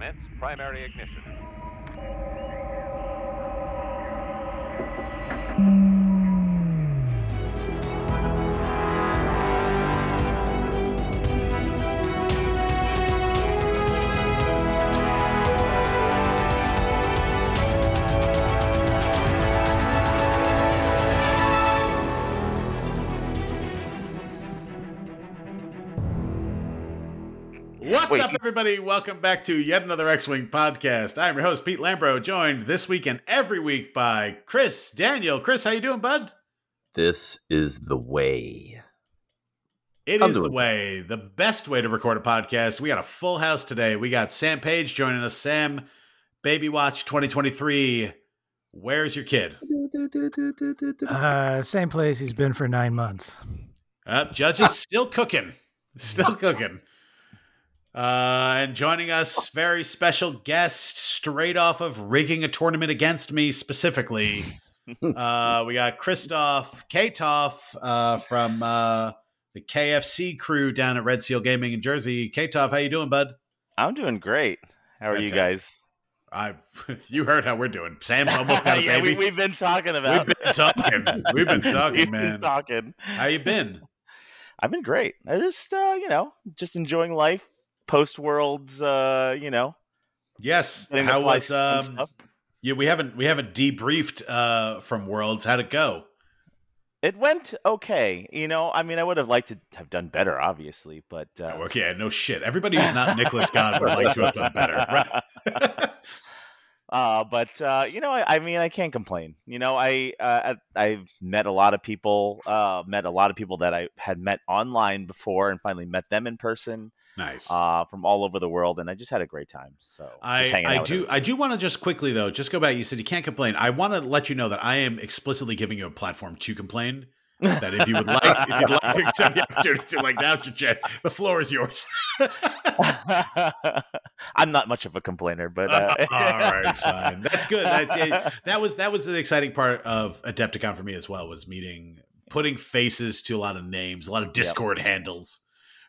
Commence primary ignition. What's Wait. up, everybody? Welcome back to yet another X Wing podcast. I'm your host, Pete Lambro, joined this week and every week by Chris Daniel. Chris, how you doing, bud? This is the way. It I'm is the doing way, the best way to record a podcast. We got a full house today. We got Sam Page joining us. Sam, Baby Watch 2023. Where's your kid? Uh, same place he's been for nine months. Uh, Judge is still cooking. Still cooking. Uh, and joining us, very special guest, straight off of rigging a tournament against me specifically. uh, we got Kristoff Ktoff uh, from uh, the KFC crew down at Red Seal Gaming in Jersey. Ktoff, how you doing, bud? I'm doing great. How are you guys? I, you heard how we're doing. Sam's almost got a yeah, baby. we, we've been talking We've about. been talking. We've been talking, We've man. Been talking. How you been? I've been great. I just, uh, you know, just enjoying life. Post worlds, uh, you know. Yes. How was um? Yeah, we haven't we haven't debriefed uh from Worlds. How'd it go? It went okay. You know, I mean, I would have liked to have done better, obviously, but uh, Oh, okay, no shit. Everybody who's not Nicholas God would like to have done better. Right? uh, but uh, you know, I, I mean, I can't complain. You know, I uh, I- I've met a lot of people, uh, met a lot of people that I had met online before, and finally met them in person nice. uh, from all over the world, and I just had a great time. So I, I do. I do want to just quickly though just go back. You said you can't complain. I want to let you know that I am explicitly giving you a platform to complain. That if you would like, if you'd like to accept the opportunity to, like now's your chance. The floor is yours. I'm not much of a complainer, but uh, All right, fine. That's good. That's it. That was that was the exciting part of Adepticon for me as well. Was meeting, putting faces to a lot of names, a lot of Discord handles.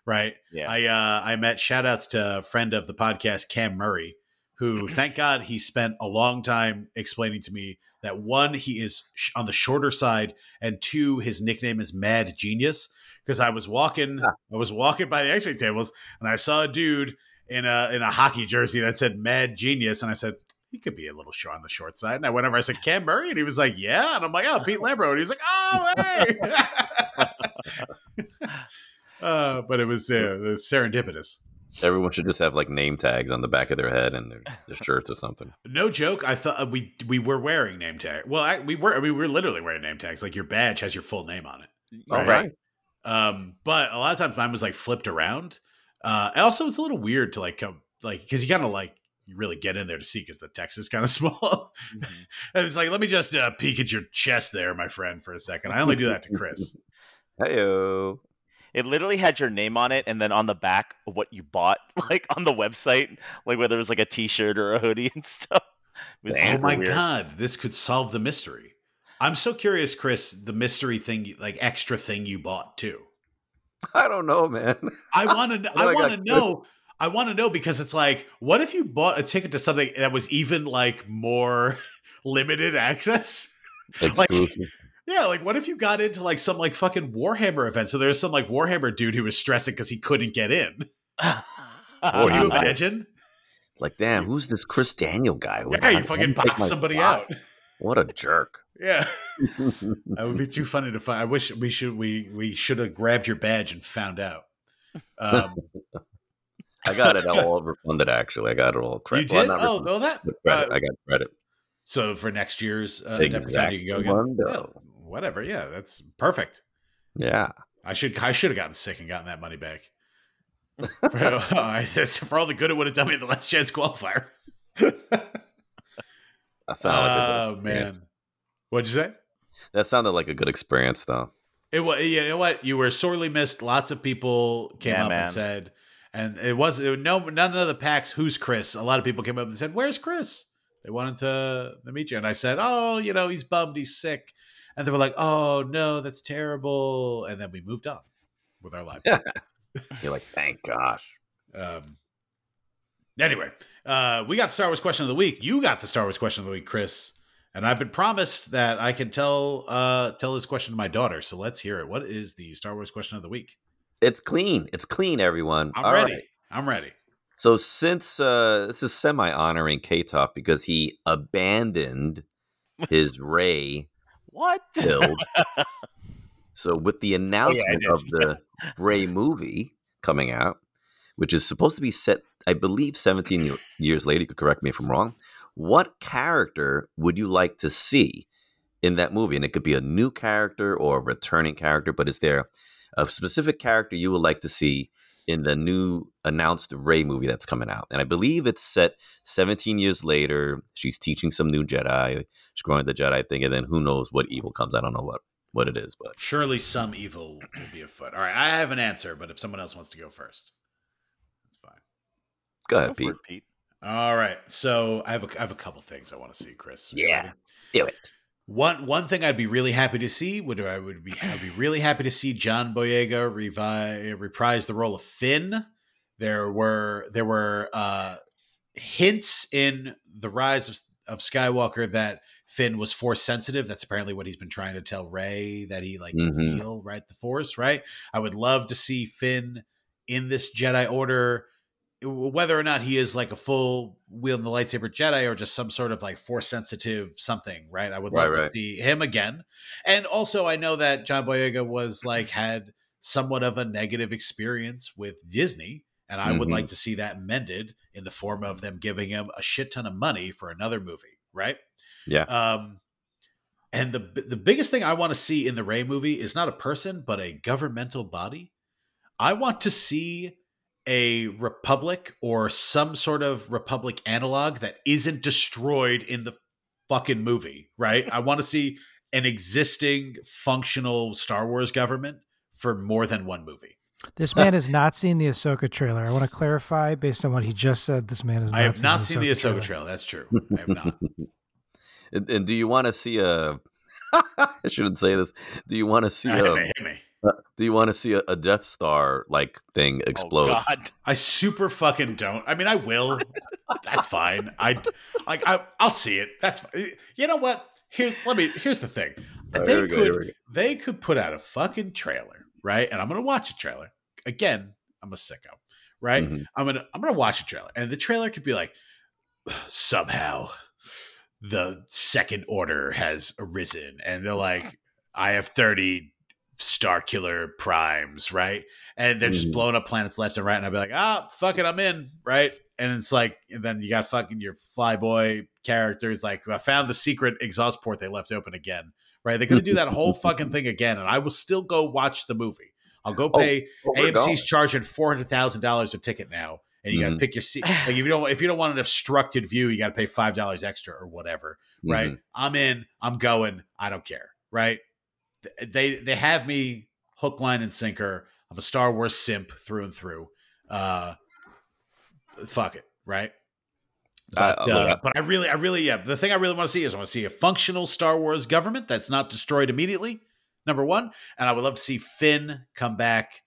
Right. yeah, I uh, I met shout outs to a friend of the podcast, Cam Murray, who thank God he spent a long time explaining to me that one, he is sh- on the shorter side, and two, his nickname is Mad Genius. Because I was walking, Ah. I was walking by the X-ray tables, and I saw a dude in a in a hockey jersey that said Mad Genius, and I said. He could be a little short on the short side. And I went over, I said, Cam Murray? And he was like, Yeah. And I'm like, Oh, Pete Lambro. And he's like, Oh, hey. uh, but it was, uh, it was serendipitous. Everyone should just have like name tags on the back of their head and their, their shirts or something. No joke. I thought uh, we we were wearing name tag. Well, I, we were. I mean, we were literally wearing name tags. Like your badge has your full name on it. All Right. right. Um, but a lot of times mine was like flipped around. Uh, and also it's a little weird to like come like because you kind of like you really get in there to see because the text is kind of small. Mhm. and it's like let me just uh, peek at your chest there, my friend, for a second. I only do that to Chris. Heyo. It literally had your name on it, and then on the back of what you bought, like on the website, like whether it was like a T-shirt or a hoodie and stuff. Oh my weird. god, this could solve the mystery. I'm so curious, Chris. The mystery thing, like extra thing you bought too. I don't know, man. I want to. I I want to know. I want to know because it's like, what if you bought a ticket to something that was even like more limited access? Exclusive. Yeah, like what if you got into like some like fucking Warhammer event? So there's some like Warhammer dude who was stressing because he couldn't get in. Oh, Can you you imagine? like, damn, who's this Chris Daniel guy? who Yeah, you fucking box somebody spot? out. What a jerk. Yeah, that would be too funny to find. I wish we should we we should have grabbed your badge and found out. Um, I got it all refunded, actually. I got it all you credit. Well, did? not Oh, refunded, no, that. credit. uh, I got credit. So for next year's uh, Adepticon, you can go again. Yeah, whatever. Yeah, that's perfect. Yeah. I should I should have gotten sick and gotten that money back. for, uh, for all the good it would have done me in the last chance qualifier. That sounded like Oh man, what'd you say? That sounded like a good experience, though. It was. You know what? You were sorely missed. Lots of people came Yeah, up man. and said, and it was it, no none of the packs. Who's Chris? A lot of people came up and said, "Where's Chris?" They wanted to, to meet you, and I said, "Oh, you know, he's bummed. He's sick." And they were like, "Oh no, that's terrible." And then we moved on with our lives. You're like, thank gosh. Um, Anyway, uh, we got the Star Wars question of the week. You got the Star Wars question of the week, Chris. And I've been promised that I can tell uh, tell this question to my daughter. So let's hear it. What is the Star Wars question of the week? It's clean. It's clean, everyone. I'm All ready. right. I'm ready. So since uh, this is semi honoring Ktoff because he abandoned his Rey What? build. so with the oh, announcement did. of the Rey movie coming out, which is supposed to be set, I believe, 17 years later. You could correct me if I'm wrong. What character would you like to see in that movie? And it could be a new character or a returning character, but is there a specific character you would like to see in the new announced Rey movie that's coming out? And I believe it's set 17 years later. She's teaching some new Jedi. She's growing the Jedi thing, and then who knows what evil comes. I don't know what what it is, but Surely some evil will be afoot. All right, I have an answer, but if someone else wants to go first, that's fine. go Go ahead, for Pete. it, Pete. All right, so I have a, I have a couple things I want to see, Chris. Yeah. ready? Do it. One one thing I'd be really happy to see would I would be I'd be really happy to see John Boyega revi- reprise the role of Finn. There were there were uh, hints in the Rise of, of Skywalker that Finn was force sensitive. That's apparently what he's been trying to tell Rey that he like Mhm. feel right the Force. Right. I would love to see Finn in this Jedi Order whether or not he is like a full wielding the lightsaber Jedi or just some sort of like force sensitive something, right? I would love Right, to right. see him again. And also, I know that John Boyega was like had somewhat of a negative experience with Disney, and I would Mhm. like to see that mended in the form of them giving him a shit ton of money for another movie, right? Yeah. Um, and the the biggest thing I want to see in the Rey movie is not a person, but a governmental body. I want to see a republic or some sort of republic analog that isn't destroyed in the fucking movie, right? I want to see an existing functional Star Wars government for more than one movie. This man has not seen the Ahsoka trailer. I want to clarify based on what he just said. This man has. Not I have not seen the Ahsoka trailer. trailer. That's true. I have not. And, and do you want to see a? I shouldn't say this. Do you want to see hit a? me, hit me. Do you want to see a, a Death Star like thing explode? Oh, God. I super fucking don't. I mean, I will. That's fine. I like. I, I'll see it. That's. You know what? Here's let me. Here's the thing. Oh, they go, could. go. they could put out a fucking trailer, right? And I'm gonna watch a trailer. Again, I'm a sicko, right? Mhm. I'm gonna I'm gonna watch a trailer, and the trailer could be like, somehow the second order has arisen, and they're like, I have 30 Starkiller primes, right? And they're just Mhm. blowing up planets left and right, and I'd be like, ah, fuck it, I'm in, right? And it's like, and then you got fucking your flyboy characters like, I found the secret exhaust port they left open again, right? They're gonna do that whole fucking thing again, and I will still go watch the movie. I'll go Oh, pay. Oh. AMC's charging four hundred thousand dollars a ticket now, and you got to pick your seat. Like if you don't, if you don't want an obstructed view, you got to pay five dollars extra or whatever. Right? Mhm. I'm in. I'm going. I don't care. Right? Th- They they have me hook, line, and sinker. I'm a Star Wars simp through and through. Uh, fuck it. Right? But, I- uh, but I really, I really, yeah. The thing I really want to see is I want to see a functional Star Wars government that's not destroyed immediately. Number one, and I would love to see Finn come back.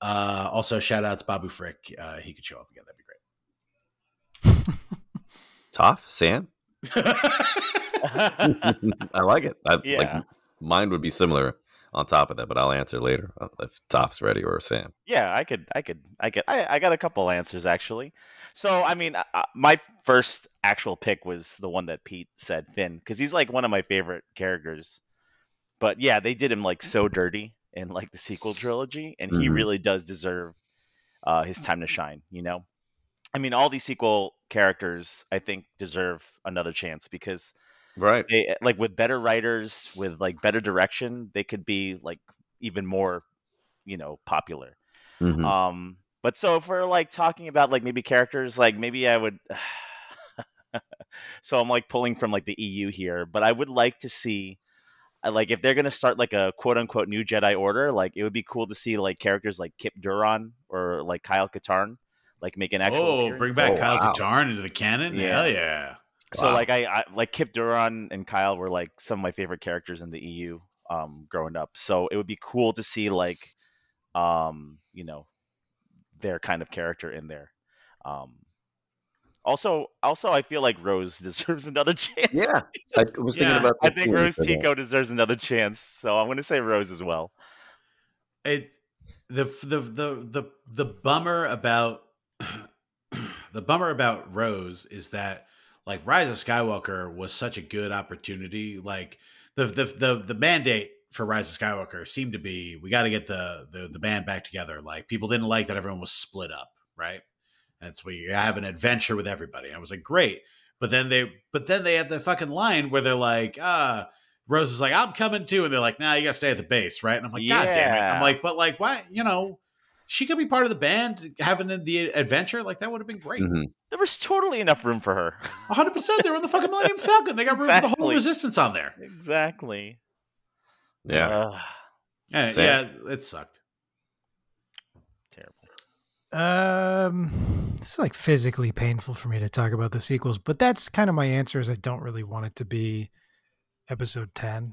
Uh, also, shout outs Babu Frick. Uh, he could show up again. That'd be great. Toff Sam. I like it. I, Yeah. Like mine would be similar on top of that, but I'll answer later uh, if Toph's ready or Sam. Yeah, I could, I could, I could. I, I got a couple answers actually. So, I mean, uh, my first actual pick was the one that Pete said, Finn, because he's like one of my favorite characters. But yeah, they did him like so dirty in like the sequel trilogy, and he Mhm. really does deserve uh, his time to shine. You know, I mean, all these sequel characters, I think, deserve another chance because Right. they like with better writers, with like better direction, they could be like even more, you know, popular. Mhm. Um, but so if we're like talking about like maybe characters, like maybe I would. so I'm like pulling from like the EU here, but I would like to see, uh, like if they're gonna start like a quote unquote new Jedi Order, like it would be cool to see like characters like Kyp Durron or like Kyle Katarn, like make an actual. oh, appearance. bring back Oh, Kyle wow. Katarn into the canon. Yeah. Hell yeah. So Wow. like I, I like Kyp Durron and Kyle were like some of my favorite characters in the EU um growing up. So it would be cool to see like um you know their kind of character in there. Um Also, also, I feel like Rose deserves another chance. Yeah, I was thinking Yeah, about. I think Rose so that- Tico deserves another chance. So I'm going to say Rose as well. it the the the the the bummer about the bummer about Rose is that like Rise of Skywalker was such a good opportunity. Like the the the the mandate for Rise of Skywalker seemed to be we got to get the, the the band back together. Like people didn't like that everyone was split up, right? That's where you have an adventure with everybody. And I was like, great. But then they but then they have the fucking line where they're like, ah, Rose is like, I'm coming too. And they're like, nah, you gotta stay at the base, right? And I'm like, God damn it. I'm like, but like, why, you know, she could be part of the band having the adventure. Like that would have been great. Mhm. There was totally enough room for her. 100 percent They were in the fucking Millennium Falcon. They got room for the whole resistance on there. exactly. Yeah, Ugh, And yeah, it sucked. terrible. Um, it's like physically painful for me to talk about the sequels, but that's kind of my answer. Is I don't really want it to be episode ten.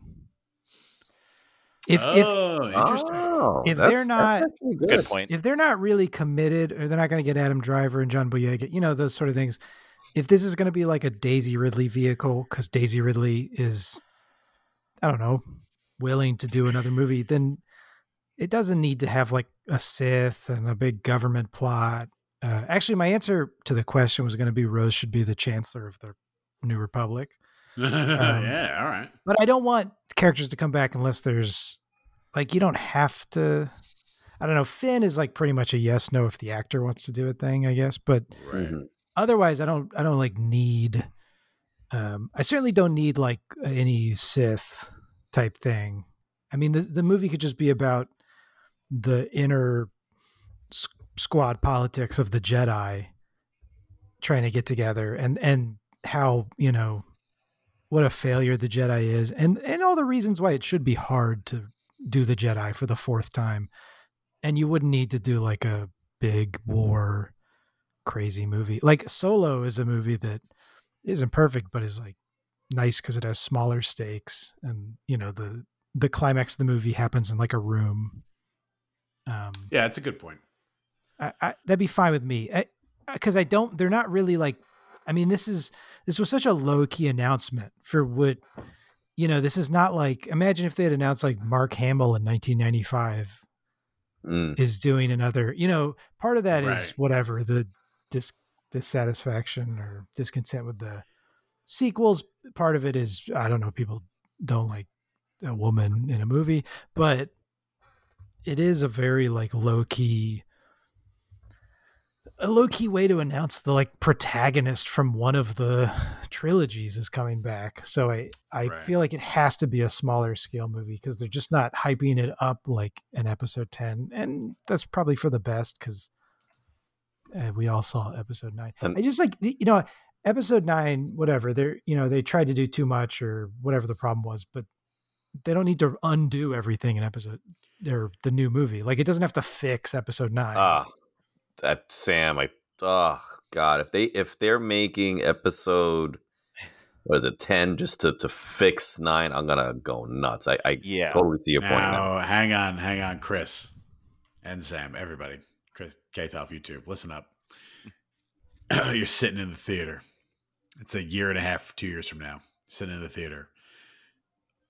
If if oh, interesting. If that's- they're not- actually Good good. point. if they're not really committed or they're not going to get Adam Driver and John Boyega, you know, those sort of things. If this is going to be like a Daisy Ridley vehicle, because Daisy Ridley is, I don't know, willing to do another movie, then it doesn't need to have like a Sith and a big government plot. Uh, actually, my answer to the question was going to be Rose should be the Chancellor of the New Republic. yeah, all right. But I don't want characters to come back unless there's like you don't have to. I don't know. Finn is like pretty much a yes no if the actor wants to do a thing, I guess. But Right. Mhm. otherwise, I don't. I don't like need. Um, I certainly don't need like any Sith type thing. I mean, the the movie could just be about the inner s- squad politics of the Jedi trying to get together and and how you know what a failure the Jedi is and and all the reasons why it should be hard to do the Jedi for the fourth time and you wouldn't need to do like a big war crazy movie. Like Solo is a movie that isn't perfect but is like nice because it has smaller stakes and you know the the climax of the movie happens in like a room. Um Yeah, it's a good point. I, I, that'd be fine with me. Because I, don't they're not really like i mean this is this was such a low-key announcement for what you know this is not like imagine if they had announced like mark hamill in 1995 Mm. is doing another you know part of that is Right. whatever the dis dissatisfaction or discontent with the sequels part of it is i don't know people don't like a woman in a movie but it is a very like low key a low key way to announce the like protagonist from one of the trilogies is coming back. So I I Right. feel like it has to be a smaller scale movie because they're just not hyping it up like an episode 10 and that's probably for the best cuz uh, we all saw episode 9. And- I just like you know episode 9 whatever they're you know they tried to do too much or whatever the problem was but they don't need to undo everything in episode or the new movie. Like it doesn't have to fix episode 9. Ah, that Sam. I oh god, if they if they're making episode what is it ten just to to fix nine, I'm gonna go nuts. I I Yeah. totally see your point. in that. Now, hang on, hang on, Chris and Sam, everybody. Chris, Kate off YouTube, listen up. You're sitting in the theater. It's a year and a half, two years from now. Sitting in the theater.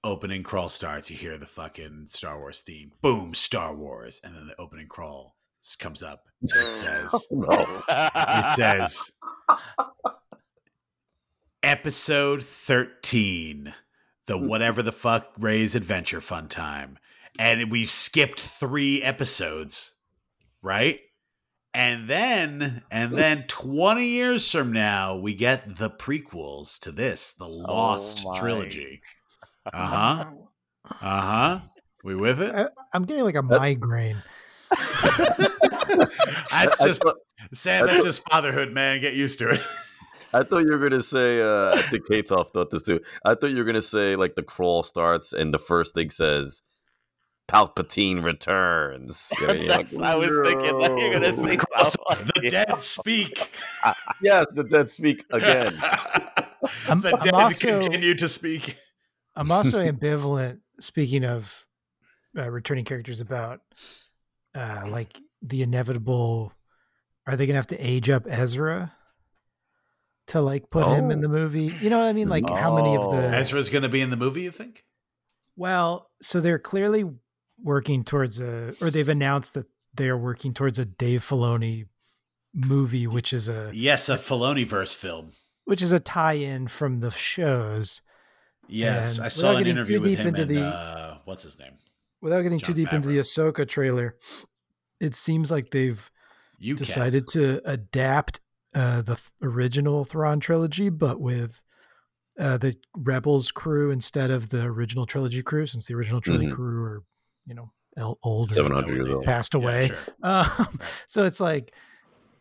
Opening crawl starts. You hear the fucking Star Wars theme. Boom, Star Wars. And then the opening crawl comes up. and It says, Oh, no. it says episode 13 the whatever the fuck rey's adventure fun time and we've skipped three episodes right and then and then 20 years from now we get the prequels to this the lost my. trilogy uh-huh uh-huh we with it I, I'm getting like a migraine. that's just thought, sam that's just fatherhood man get used to it I thought you were gonna say. Uh, I think Ktoff thought this too. I thought you were gonna say like the crawl starts and the first thing says, "Palpatine returns." You know, like, I was thinking that you're gonna say the dead speak yes, the dead speak again. I'm- the I'm dead also- continue to speak. I'm also ambivalent. Speaking of uh, returning characters, about uh, like the inevitable. Are they going to have to age up Ezra? to like put him in Oh. the movie. You know what I mean? Like how many of Oh. the Ezra's going to be in the movie. You think? Well, so they're clearly working towards a, or they've announced that they are working towards a Dave Filoni movie, which is a Yes, a Filoni verse film. which is a tie-in from the shows. Yes, And I saw without an getting interview too with deep him into and the- uh, what's his name? Without getting too Jon deep into the Ahsoka trailer, it seems like they've You can. decided to adapt uh, the th- original Thrawn trilogy, but with uh, the Rebels crew instead of the original trilogy crew, since the original trilogy Mhm. crew are, you know, el- old Seven hundred years old. passed Yeah, away. sure. Um, so it's like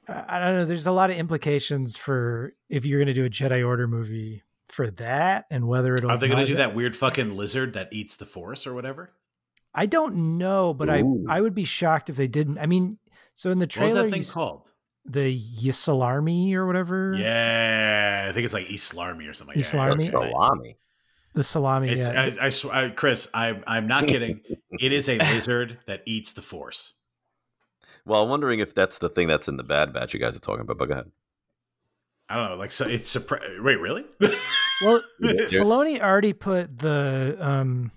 I don't know. There's a lot of implications for if you're going to do a Jedi Order movie for that, and whether it'll. Are they going to do that weird fucking lizard that eats the force or whatever? I don't know, but I Ooh. I would be shocked if they didn't. I mean, so in the What was trailer, that thing s- called? the ysalamiri or whatever. Yeah, I think it's like East Larmy or something. East yeah, Larmy? yeah, yeah. Salami. the salami. It's, yeah. I, I, sw- I, Chris, I'm, I'm not kidding. it is a lizard that eats the force. Well, I'm wondering if that's the thing that's in the Bad Batch you guys are talking about. But go ahead. I don't know. Like, so it's surpri- Wait, really? well, Yeah. Filoni already put the um.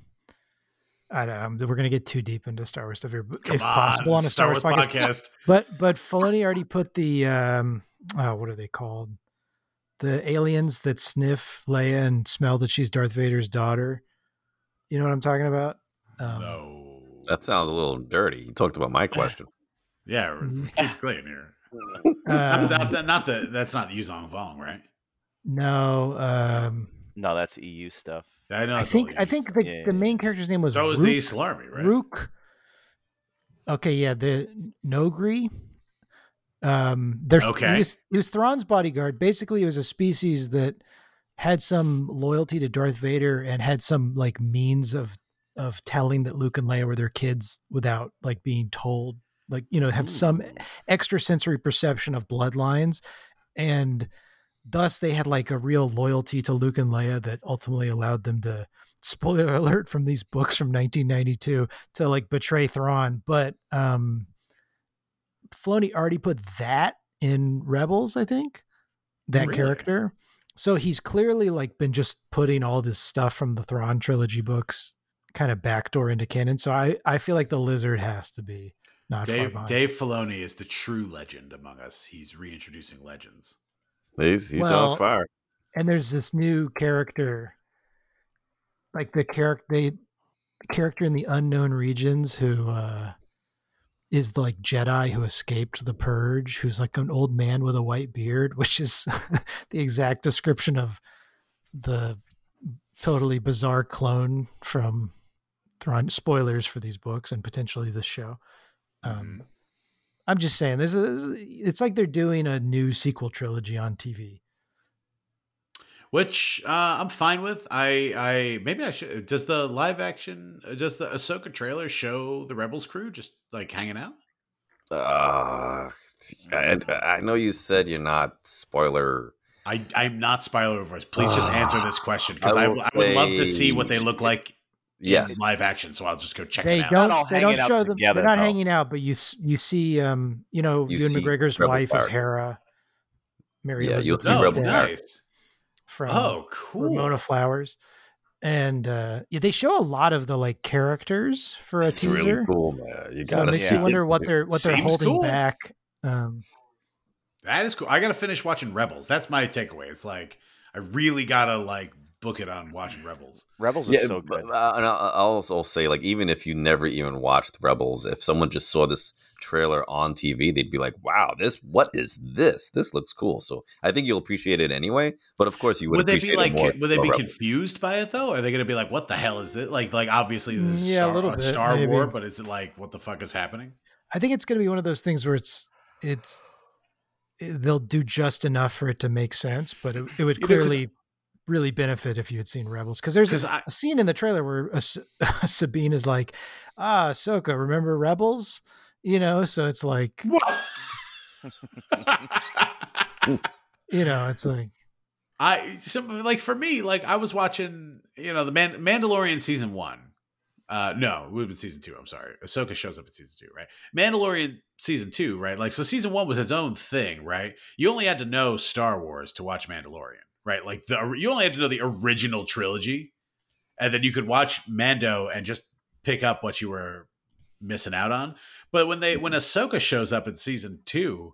I don't know. We're going to get too deep into Star Wars stuff here, Come if possible, on a Star Wars, podcast. podcast. But but Filoni already put the um oh, what are they called? The aliens that sniff Leia and smell that she's Darth Vader's daughter. You know what I'm talking about? Um, No. That sounds a little dirty. You talked about my question. Yeah, Mm-hmm. keep it clean here. um, not, not, that- not the. That's not the Yuuzhan Vong, right? no, um, No, that's EU stuff. I know. I think I think the, Yeah, the main character's name was So was Rukh, the East Larmy, right? Rukh. Okay, yeah, the Noghri. Um, there's Okay. he was, he was Thrawn's bodyguard. Basically, it was a species that had some loyalty to Darth Vader and had some like means of of telling that Luke and Leia were their kids without like being told. Like you know, have some Ooh. extrasensory perception of bloodlines, and thus they had like a real loyalty to Luke and Leia that ultimately allowed them to spoiler alert from these books from 1992 to like betray Thrawn. But um Filoni already put that in Rebels, I think, that Really? character. So he's clearly like been just putting all this stuff from the Thrawn trilogy books kind of backdoor into canon. So I I feel like the lizard has to be not Dave. Dave Filoni is the true legend among us. He's reintroducing legends. He's, he's Well, on fire. and there's this new character like the character they the character in the unknown regions who uh is like jedi who escaped the purge who's like an old man with a white beard which is the exact description of the totally bizarre clone from Thrawn spoilers for these books and potentially this show um i'm just saying there's a it's like they're doing a new sequel trilogy on tv which uh, I'm fine with. I, I maybe I should. Does the live action, uh, does the Ahsoka trailer show the Rebels crew just like hanging out? Uh, I, I know you said you're not spoiler. I, I'm not spoiler voice. Please just answer this question because I I, I would love to see what they look like Yes. in live action. So I'll just go check they it out. don't all they don't show them together, they're not though. hanging out but you s- you see um you know You Ewan see McGregor's Rebel wife is Fire. Hera Mary Yeah, you'll see oh, Rebel Winstead nice. from Oh, cool. Ramona Flowers and uh yeah, they show a lot of the like characters for a It's teaser really cool, man. You so it gotta makes see you it. wonder what they're what they're Seems holding cool. back um That is cool. I got to finish watching Rebels. That's my takeaway. It's like I really got to like book it on watching Rebels. Rebels is Yeah, so good. uh, and I'll I'll also say, like, even if you never even watched Rebels, if someone just saw this trailer on TV, they'd be like, "Wow, this what is this? This looks cool." So I think you'll appreciate it anyway. But of course, you would, Would they appreciate be like? more. Would they be Rebels. confused by it though? Are they going to be like, "What the hell is it?" Like, like obviously this is mm, Yeah, a Star, little uh, bit, Star maybe. War, but is it like what the fuck is happening? I think it's going to be one of those things where it's it's eh, they'll do just enough for it to make sense, but it, it would You know, 'cause- clearly really benefit if you had seen Rebels because there's Because a, I, a scene in the trailer where Sabine is like, "Ah, Ahsoka, remember Rebels?" You know, so it's like you know, it's like I some like for me, like I was watching, you know, the Man- Mandalorian season one, Uh, no, it would have been season two. I'm sorry. Ahsoka shows up in season two, right? Mandalorian season two, right? Like, so season one was its own thing, right? You only had to know Star Wars to watch Mandalorian, right? Like, the you only had to know the original trilogy, and then you could watch Mando and just pick up what you were missing out on. But when they when Ahsoka shows up in season two,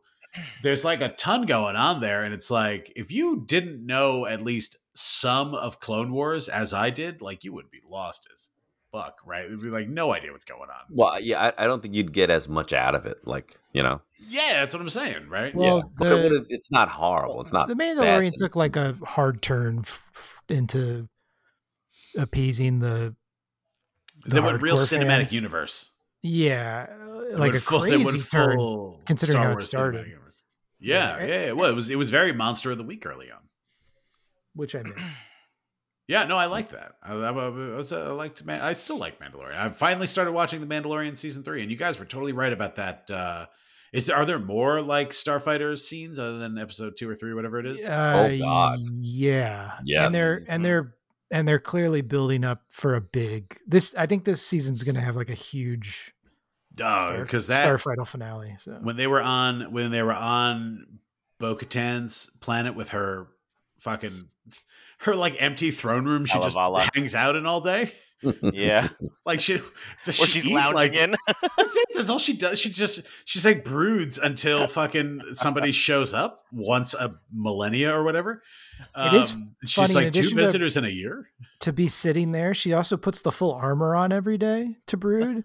there's like a ton going on there, and it's like if you didn't know at least some of Clone Wars as I did, like you would be lost as fuck, right? It'd be like no idea what's going on. Well, yeah, I, I don't think you'd get as much out of it. Like, you know, Yeah, that's what I'm saying, right? Well, yeah, but the- it- it's not horrible. It's not the bad Mandalorian took like a hard turn f- f- into appeasing the the they went real cinematic fans. universe. yeah, They like a full- they went crazy turn. full considering Star how it Wars started. cinematic universe. Yeah, Yeah. yeah, yeah. Well, it was it was very monster of the week early on. which I missed. Yeah, no, I like that. I, I, I was, uh, I liked. Man, I still like Mandalorian. I finally started watching the Mandalorian season three, and you guys were totally right about that. Uh, is there are there more like Starfighter scenes other than episode two or three, whatever it is? Uh, God. Yeah. Yes. And they're and they're and they're clearly building up for a big this I think this season's gonna have like a huge Oh, Star- because that Starfighter finale. So when they were on when they were on Bo Katan's planet with her fucking her like empty throne room, she just Kalevala. hangs out in all day. Yeah, Like she does or she she's eat? lounging like, in. That's it. That's all she does. She just she's like broods until fucking somebody shows up once a millennia or whatever. It is Um, funny, She's like two addition to- visitors in a year. to be sitting there, she also puts the full armor on every day to brood.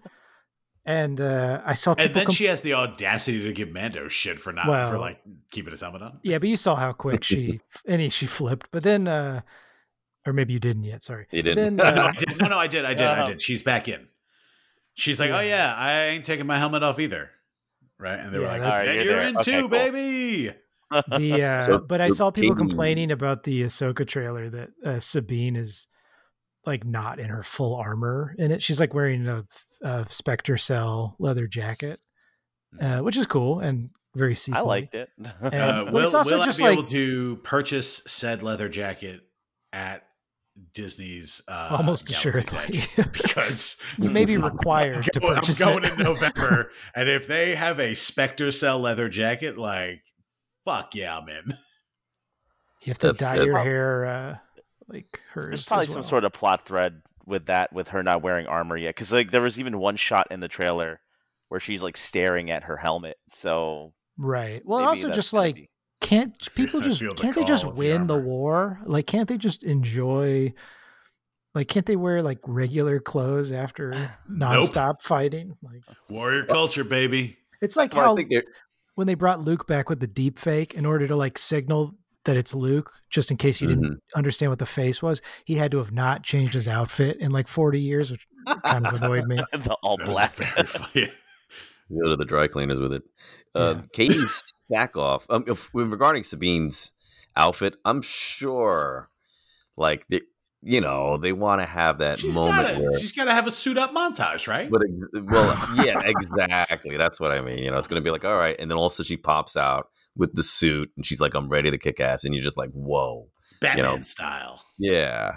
And uh I saw And then com- she has the audacity to give Mando shit for not for like keeping his helmet on. Yeah, but you saw how quick she any she flipped. But then uh or maybe you didn't yet, sorry. You didn't. Then, no, uh, I did. No, no, I did. I did. I Oh. did. She's back in. She's like, Yeah. oh yeah, I ain't taking my helmet off either. Right? And they were Yeah, like, Alright, you're, you're in Okay, too, cool. baby. the uh So- but I saw people Katie- complaining about the Ahsoka trailer that uh, Sabine is like not in her full armor in it. She's like wearing a, a Spectre Cell leather jacket, uh, which is cool and very I liked it. and, uh, will, it's also will just I be like- able to purchase said leather jacket at Disney's uh, almost Galaxy's assuredly. Edge? because you may be required to purchase. I'm going it. in November, and if they have a Spectre Cell leather jacket, like fuck yeah, I'm in. you have to That's- dye that's your prob- hair uh, like hers. There's probably as some sort of plot thread with that, with her not wearing armor yet. Because like there was even one shot in the trailer where she's like staring at her helmet. So right. Well, also just like be- can't people just the can't they just call of the win the war? Like can't they just enjoy like can't they wear like regular clothes after nonstop fighting? Like Warrior culture, baby. it's like Well, how I think when they brought Luke back with the deep fake in order to like signal that it's Luke, just in case you didn't Mm-hmm. understand what the face was, he had to have not changed his outfit in like 40 years, which kind of annoyed me. the all That black. go to the dry cleaners with it. Uh, Yeah. Katee Sackhoff. Um, if, regarding Sabine's outfit, I'm sure, like they, you know, they want to have that She's moment gotta, where. she's got to have a suit up montage, right? But well, yeah, exactly. That's what I mean. You know, it's gonna be like, all right, and then also she pops out with the suit, and she's like, "I'm ready to kick ass," and you're just like, "Whoa, Batman know. style. yeah."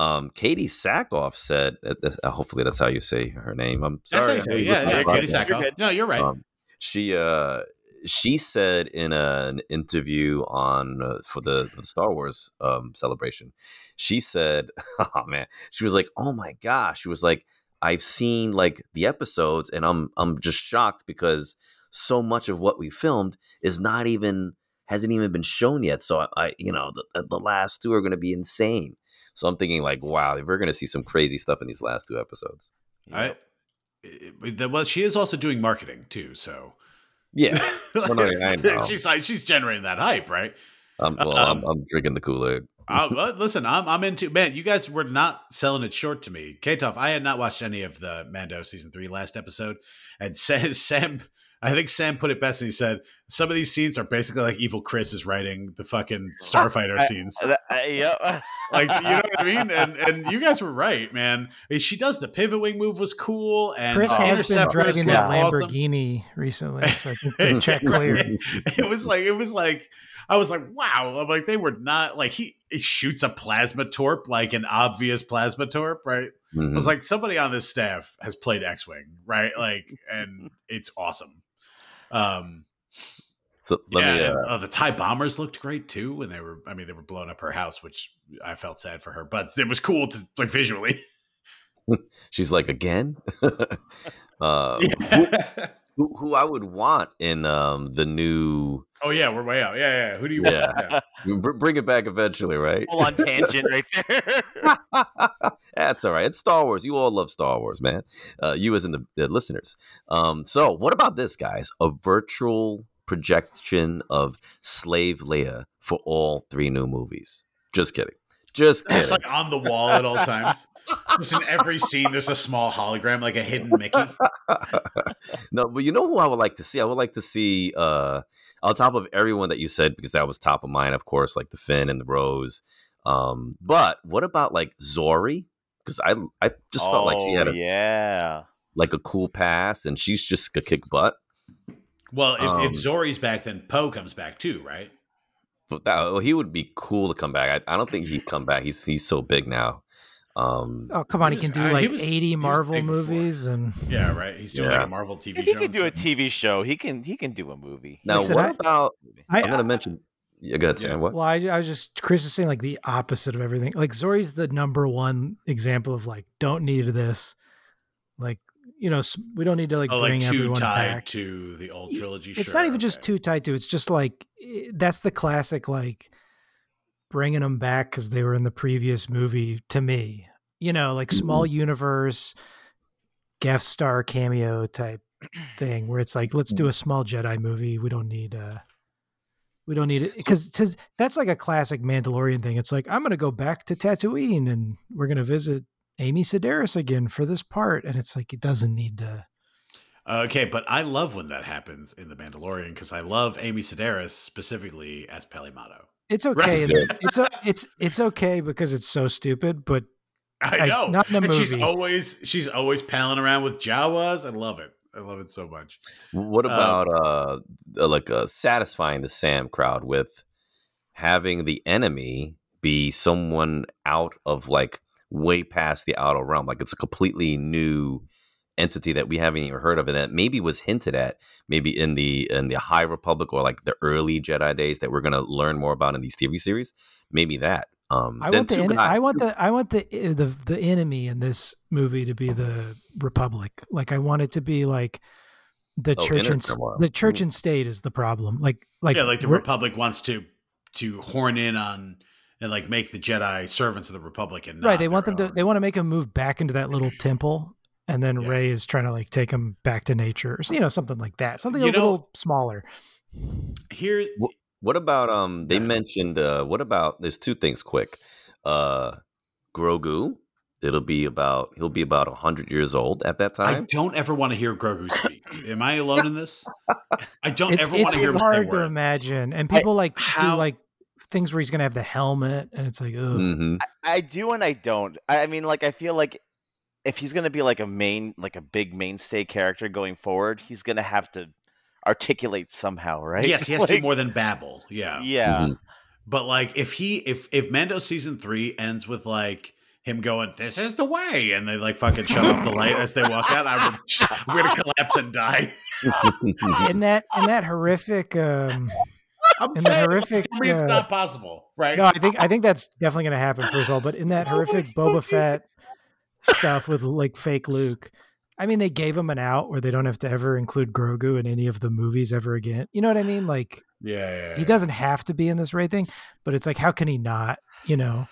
Um, Katee Sackhoff said, uh, that's- uh, hopefully that's how you say her name. I'm That's sorry. how you say I Yeah, yeah. brother. Katee You're No, you're right. Um, she uh she said in a, an interview on uh, for the, the Star Wars um celebration, she said, "Oh man," she was like, "Oh my gosh," she was like, "I've seen like the episodes, and I'm I'm just shocked because so much of what we filmed is not even hasn't even been shown yet. So I, I you know, the, the last two are going to be insane." So I'm thinking like, wow, we're going to see some crazy stuff in these last two episodes. I, it- it- well, she is also doing marketing too, so Yeah. Well, no, I know. she's like she's generating that hype, right? Um, well, Um, I'm, I'm drinking the Kool Aid. Uh, listen, I'm I'm into man. You guys were not selling it short to me, Ktoff. I had not watched any of the Mando season three last episode, and Sam, Sam, I think Sam put it best, and he said some of these scenes are basically like Evil Chris is writing the fucking Starfighter scenes. Uh, uh. Like you know what I mean? And and you guys were right, man. She does the pivot wing move was cool, and Chris the has been driving dragging look that awesome. Lamborghini recently, so I think the check cleared. it was like it was like I was like, wow. I'm like, they were not like he, he shoots a plasma torp, like an obvious plasma torp, right? I Mhm. was like, somebody on this staff has played X Wing, right? Like, and it's awesome. Um, so let yeah, me. and, Uh, uh, the TIE bombers looked great too when they were. I mean, they were blowing up her house, which I felt sad for her, but it was cool to like visually. she's like again. uh, Yeah. Who, who I would want in um, the new. oh yeah, we're way out. Yeah, yeah. Who do you Yeah. want? Yeah. Bring it back eventually, right? Full on tangent right there. That's all right. It's Star Wars. You all love Star Wars, man. Uh, you as in the, the listeners. Um, so, what about this, guys? A virtual projection of Slave Leia for all three new movies. Just kidding. Just kidding. It's like on the wall at all times. Just in every scene, there's a small hologram, like a hidden Mickey. no, but you know who I would like to see? I would like to see uh on top of everyone that you said, because that was top of mind, of course, like the Finn and the Rose. Um, but what about like Zorii? Because I I just felt like she had Oh, a yeah. like a cool pass and she's just a kick butt. Well, if, Um, if Zorii's back, then Poe comes back too, right? But that oh, he would be cool to come back. I, I don't think he'd come back. He's he's so big now. Um Oh come on, He he can was- do like was- eighty Marvel big before. movies, and Yeah, right. He's doing Yeah. like a Marvel TV If he show. can do a. TV show, he can he can do a movie. now Listen, what I- about I, I'm gonna mention yeah, go ahead, Yeah. Sam. What? Well, I, I was just Chris is saying like the opposite of everything. Like Zorii's the number one example of like don't need this. Like you know we don't need to like Oh, bring like too everyone tied back. to the old trilogy. it's Sure, not even just too tied to. It's just like that's the classic like bringing them back because they were in the previous movie. To me, you know, like small Mm-hmm. universe guest star cameo type thing where it's like let's do a small Jedi movie. We don't need uh we don't need it because that's like a classic Mandalorian thing. It's like I'm going to go back to Tatooine and we're going to visit Amy Sedaris again for this part, and it's like it doesn't need to. Okay, but I love when that happens in The Mandalorian because I love Amy Sedaris specifically as Peli Motto. It's okay. Right. It's it's it's okay because it's so stupid, but I I- know. not in a and she's always she's always palling around with Jawas. I love it. I love it so much. What Um, about uh uh, like uh, satisfying the Sam crowd with having the enemy be someone out of like way past the outer realm, like it's a completely new entity that we haven't even heard of, and that maybe was hinted at maybe in the in the High Republic or like the early Jedi days that we're gonna learn more about in these TV series. Maybe that. Um, I want the en- I want the I want the eh, the the enemy in this movie to be the Republic. Like I want it to be like the Oh, church and turmoil. the church and state is the problem. Like like yeah, like the Republic wants to to horn in on and like make the Jedi servants of the Republic and right. They want their them to they want to make them move back into that little temple, and then Yeah. Rey is trying to like take them back to nature, or, you know, something like that. Something You a know- little smaller. Here, What about um? They Yeah. mentioned uh. What about? There's two things. Quick, uh, Grogu. It'll be about. He'll be about hundred years old at that time. I don't ever want to hear Grogu speak. Am I alone in this? I don't It's ever want it's to hear him say a hard to word. imagine, and I- people like how- do like things where he's gonna have the helmet, and it's like, ugh. hmm I do and I don't. I I mean, like I feel like if he's gonna be like a main, like a big mainstay character going forward, he's gonna have to articulate somehow, right? Yes, he has to do more than babble. Yeah. Yeah. Mhm. But like if he if if Mando season three ends with like him going, This is the way and they like fucking shut off the light as they walk out, I would we're gonna collapse and die. in that in that horrific um I'm In the saying horrific, tell me it's uh, not possible, right? no i think i think that's definitely going to happen first of all but in that horrific boba fett stuff with like fake luke i mean they gave him an out where they don't have to ever include grogu in any of the movies ever again you know what i mean? Like yeah, yeah, he doesn't have to be in this Rey thing but it's like how can he not you know?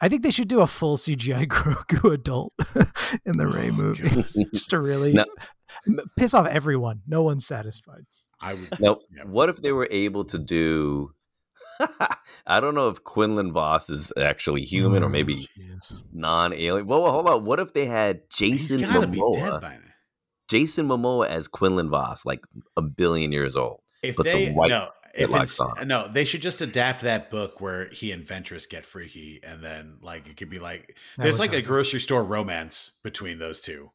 I think they should do a full cgi grogu adult in the rey Oh, movie just to really No. piss off everyone no one's satisfied I would Now, Yeah. what if they were able to do? I don't know if Quinlan Vos is actually human or Oh, maybe jeez. non-alien. Well, well, hold on. What if they had Jason gotta be dead Momoa? by now. Jason Momoa as Quinlan Vos, like a billion years old. If Put some they white no, if it's, on. no, they should just adapt that book where he and Ventress get freaky, and then like it could be like That there's like a help. grocery store romance between those two.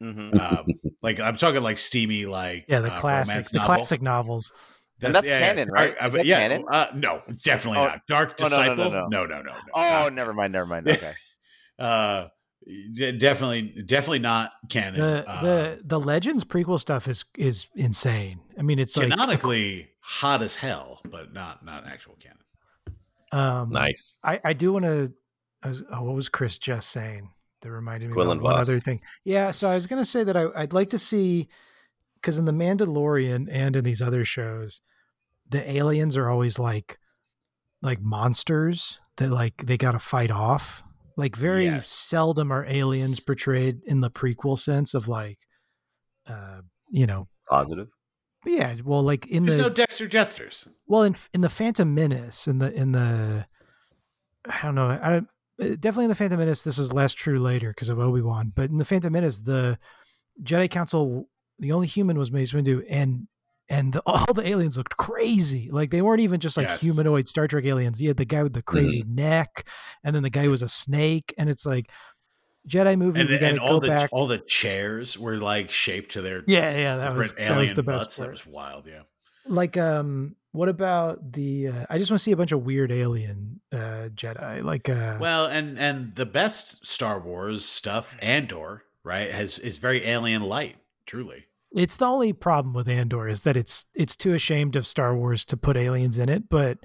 Hmm Um, like I'm talking like steamy, like yeah the uh, classic the novel. classic novels that's canon, right? I- I- Is that yeah. canon? Uh, no, definitely Oh, not. Dark oh, no, no, Disciple. no, No, no. no, no, no. Oh, not- never mind, never mind. Okay. uh, definitely, definitely not canon. The uh, the the Legends prequel stuff is is insane. I mean, it's like canonically hot as hell, but not not actual canon. um, Nice. I I do want to. Oh, what was Chris just saying? That reminded me Quinlan of one Vos. other thing. Yeah, so I was gonna say that I, I'd like to see because in the Mandalorian and in these other shows, the aliens are always like like monsters that like they got to fight off. Like very Yes. seldom are aliens portrayed in the prequel sense of like, uh, you know, Positive. yeah. Well, like in There's the no Dexter Jettsters. well, in in the Phantom Menace, in the in the, I don't know, I definitely in the Phantom Menace. This is less true later because of Obi Wan, but in the Phantom Menace, the Jedi Council, the only human was Mace Windu, and and the, all the aliens looked crazy. Like they weren't even just like Yes. humanoid Star Trek aliens. You had the guy with the crazy Mm-hmm. neck, and then the guy who was a snake, and it's like Jedi movie. And, and all go the back. all the chairs were like shaped to their yeah, yeah, that was that was the best. That was wild. Yeah. Like um what about the uh, i just want to see a bunch of weird alien uh jedi like uh Well, and and the best Star Wars stuff, Andor, right, has is very alien light. Truly. it's the only problem with andor is that it's it's too ashamed of star wars to put aliens in it but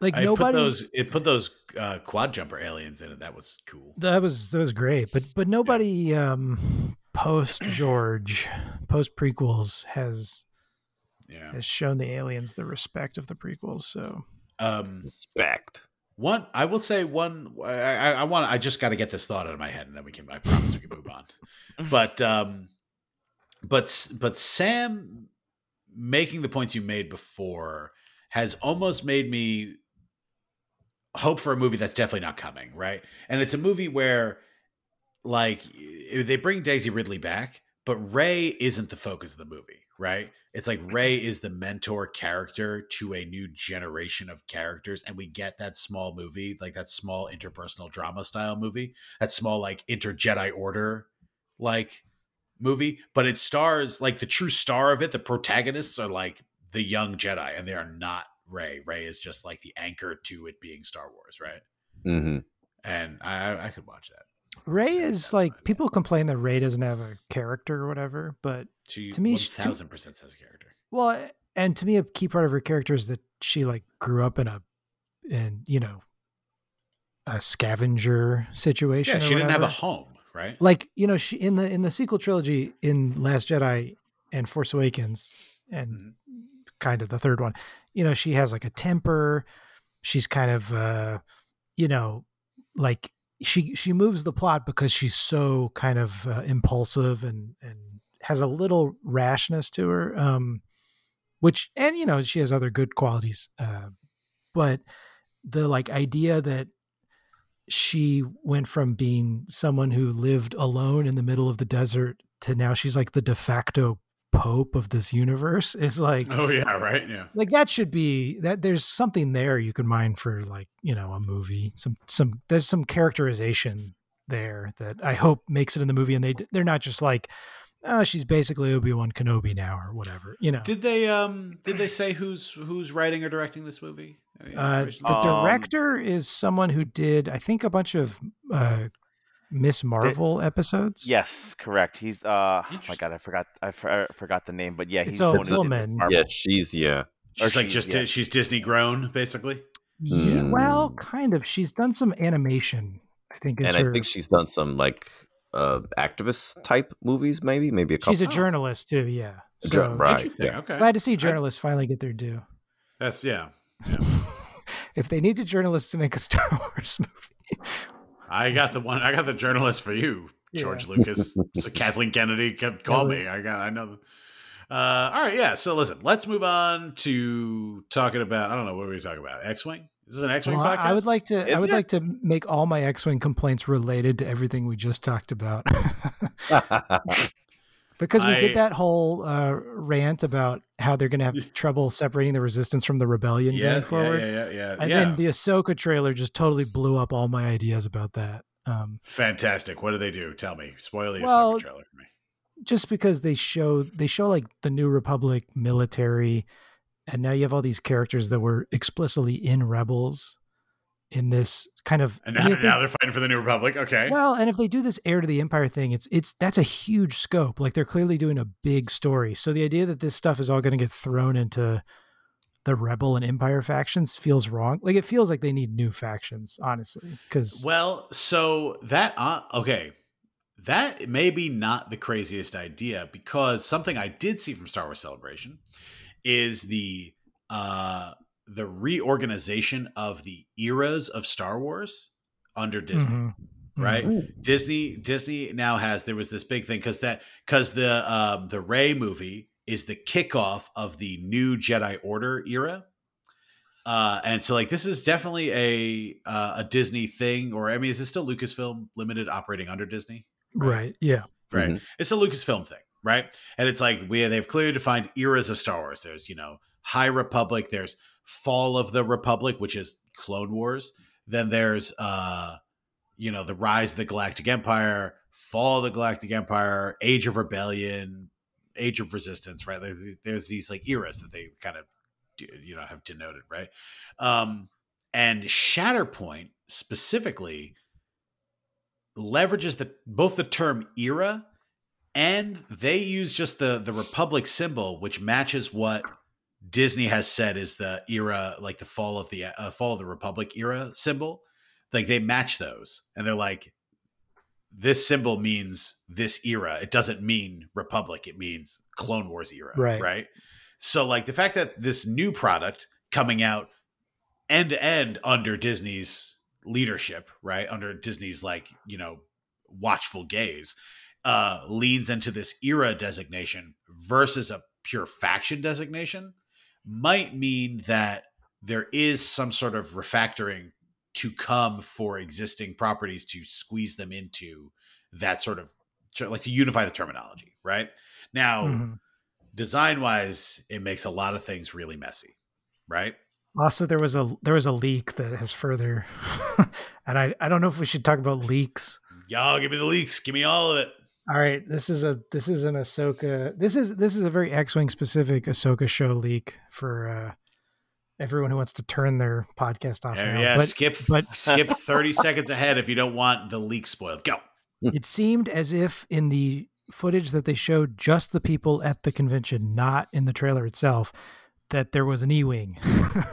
like I nobody put those it put those uh, quad jumper aliens in it. That was cool. that was that was great but but nobody um post george post prequels has Yeah. has shown the aliens the respect of the prequels so Um Respect. one I will say one I I, I want I just got to get this thought out of my head and then we can I promise we can move on. But um but but Sam making the points you made before has almost made me hope for a movie that's definitely not coming, right? And it's a movie where like they bring Daisy Ridley back, but Rey isn't the focus of the movie, right? It's like Rey is the mentor character to a new generation of characters and we get that small movie, like that small interpersonal drama style movie, that small like inter Jedi order like movie, but it stars like the true star of it, the protagonists are like the young Jedi and they are not Rey. Rey is just like the anchor to it being Star Wars, right? hmm And I- I could watch that. Ray is like people complain that rey doesn't have a character or whatever but She To me, thousand percent has a character. Well, and to me, a key part of her character is that she like grew up in a, in you know, a scavenger situation. Yeah, she didn't have a home, right? like you know she in the in the sequel trilogy in Last Jedi and Force Awakens and Mhm. kind of the third one. You know, she has like a temper. She's kind of, uh, you know, like she she moves the plot because she's so kind of uh, impulsive and and has a little rashness to her. Um, which and you know she has other good qualities, uh, but the like idea that she went from being someone who lived alone in the middle of the desert to now she's like the de facto pope of this universe is like Oh yeah, right. Yeah. like that should be that there's something there you can mine for like you know a movie some some there's some characterization there that i hope makes it in the movie and they they're not just like oh she's basically obi-wan kenobi now or whatever you know Did they um did they say who's who's writing or directing this movie? Uh, information? the Um, director is someone who did i think a bunch of uh miss marvel episodes Yes, correct. He's uh oh my god, I forgot I, for, I forgot the name, but yeah, It's he's a the one who woman. Yeah, she's yeah. she's or like she- just yeah. she's Disney grown, basically. yeah well kind of she's done some animation i think and her, I think she's done some like uh activist type movies, maybe, maybe a couple. she's a journalist too yeah A jour- so right. Yeah. Okay. glad to see journalists finally get their due That's yeah. if they needed journalists to make a Star Wars movie, I got the one. I got the journalist for you, George Lucas. so Kathleen Kennedy kept call me. I got. I know. Uh, all right, yeah. So listen, let's move on to talking about. I don't know what were we talking about. X Wing. This is an X Wing well, podcast. I would like to. I would it? like to make all my X-wing complaints related to everything we just talked about, because we I- did that whole uh, rant about how they're going to have trouble separating the resistance from the rebellion Yeah, going yeah, forward, yeah, yeah, yeah. and yeah. then the Ahsoka trailer just totally blew up all my ideas about that. Um, Fantastic. What do they do? Tell me. Spoil the Well, Ahsoka trailer for me. just because they show they show like the New Republic military and now you have all these characters that were explicitly in Rebels in this kind of And now, they- now they're fighting for the New Republic. Okay. well, and if they do this heir to the empire thing, it's it's that's a huge scope. Like they're clearly doing a big story. So the idea that this stuff is all going to get thrown into the rebel and empire factions feels wrong. Like it feels like they need new factions, honestly, because Well, so that uh, okay, that may be not the craziest idea because something I did see from Star Wars Celebration is the uh the reorganization of the eras of Star Wars under Disney. Mhm. Right, Ooh. Disney Disney now has there was this big thing because that because the um the Rey movie is the kickoff of the new Jedi Order era. Uh, and so like this is definitely a uh, a Disney thing, or I mean, is this still Lucasfilm Limited operating under Disney? right? Yeah, Right, Mhm. it's a Lucasfilm thing, right? And it's like we they've clearly defined eras of Star Wars. There's you know High Republic, there's Fall of the Republic, which is Clone Wars. Then there's uh, you know the Rise of the Galactic Empire, Fall of the Galactic Empire, Age of Rebellion, Age of Resistance. Right, there's, there's these like eras that they kind of you know have denoted, right? Um, and Shatterpoint specifically leverages the both the term era and they use just the the republic symbol which matches what disney has said is the era like the fall of the uh, fall of the republic era symbol like they match those and they're like this symbol means this era it doesn't mean republic it means clone wars era Right. right so like the fact that this new product coming out end to end under disney's leadership right under disney's like you know watchful gaze uh leans into this era designation versus a pure faction designation might mean that there is some sort of refactoring to come for existing properties to squeeze them into that sort of like to unify the terminology right now Mhm. design wise it makes a lot of things really messy right Also, there was a there was a leak that has further, and I I don't know if we should talk about leaks. y'all give me the leaks give me all of it All right, this is a this is an Ahsoka. This is this is a very X-wing specific Ahsoka show leak for uh, everyone who wants to turn their podcast off. yeah, now. yeah But skip but- skip 30 seconds ahead if you don't want the leak spoiled go it seemed as if in the footage that they showed just the people at the convention, not in the trailer itself, that there was an E-wing.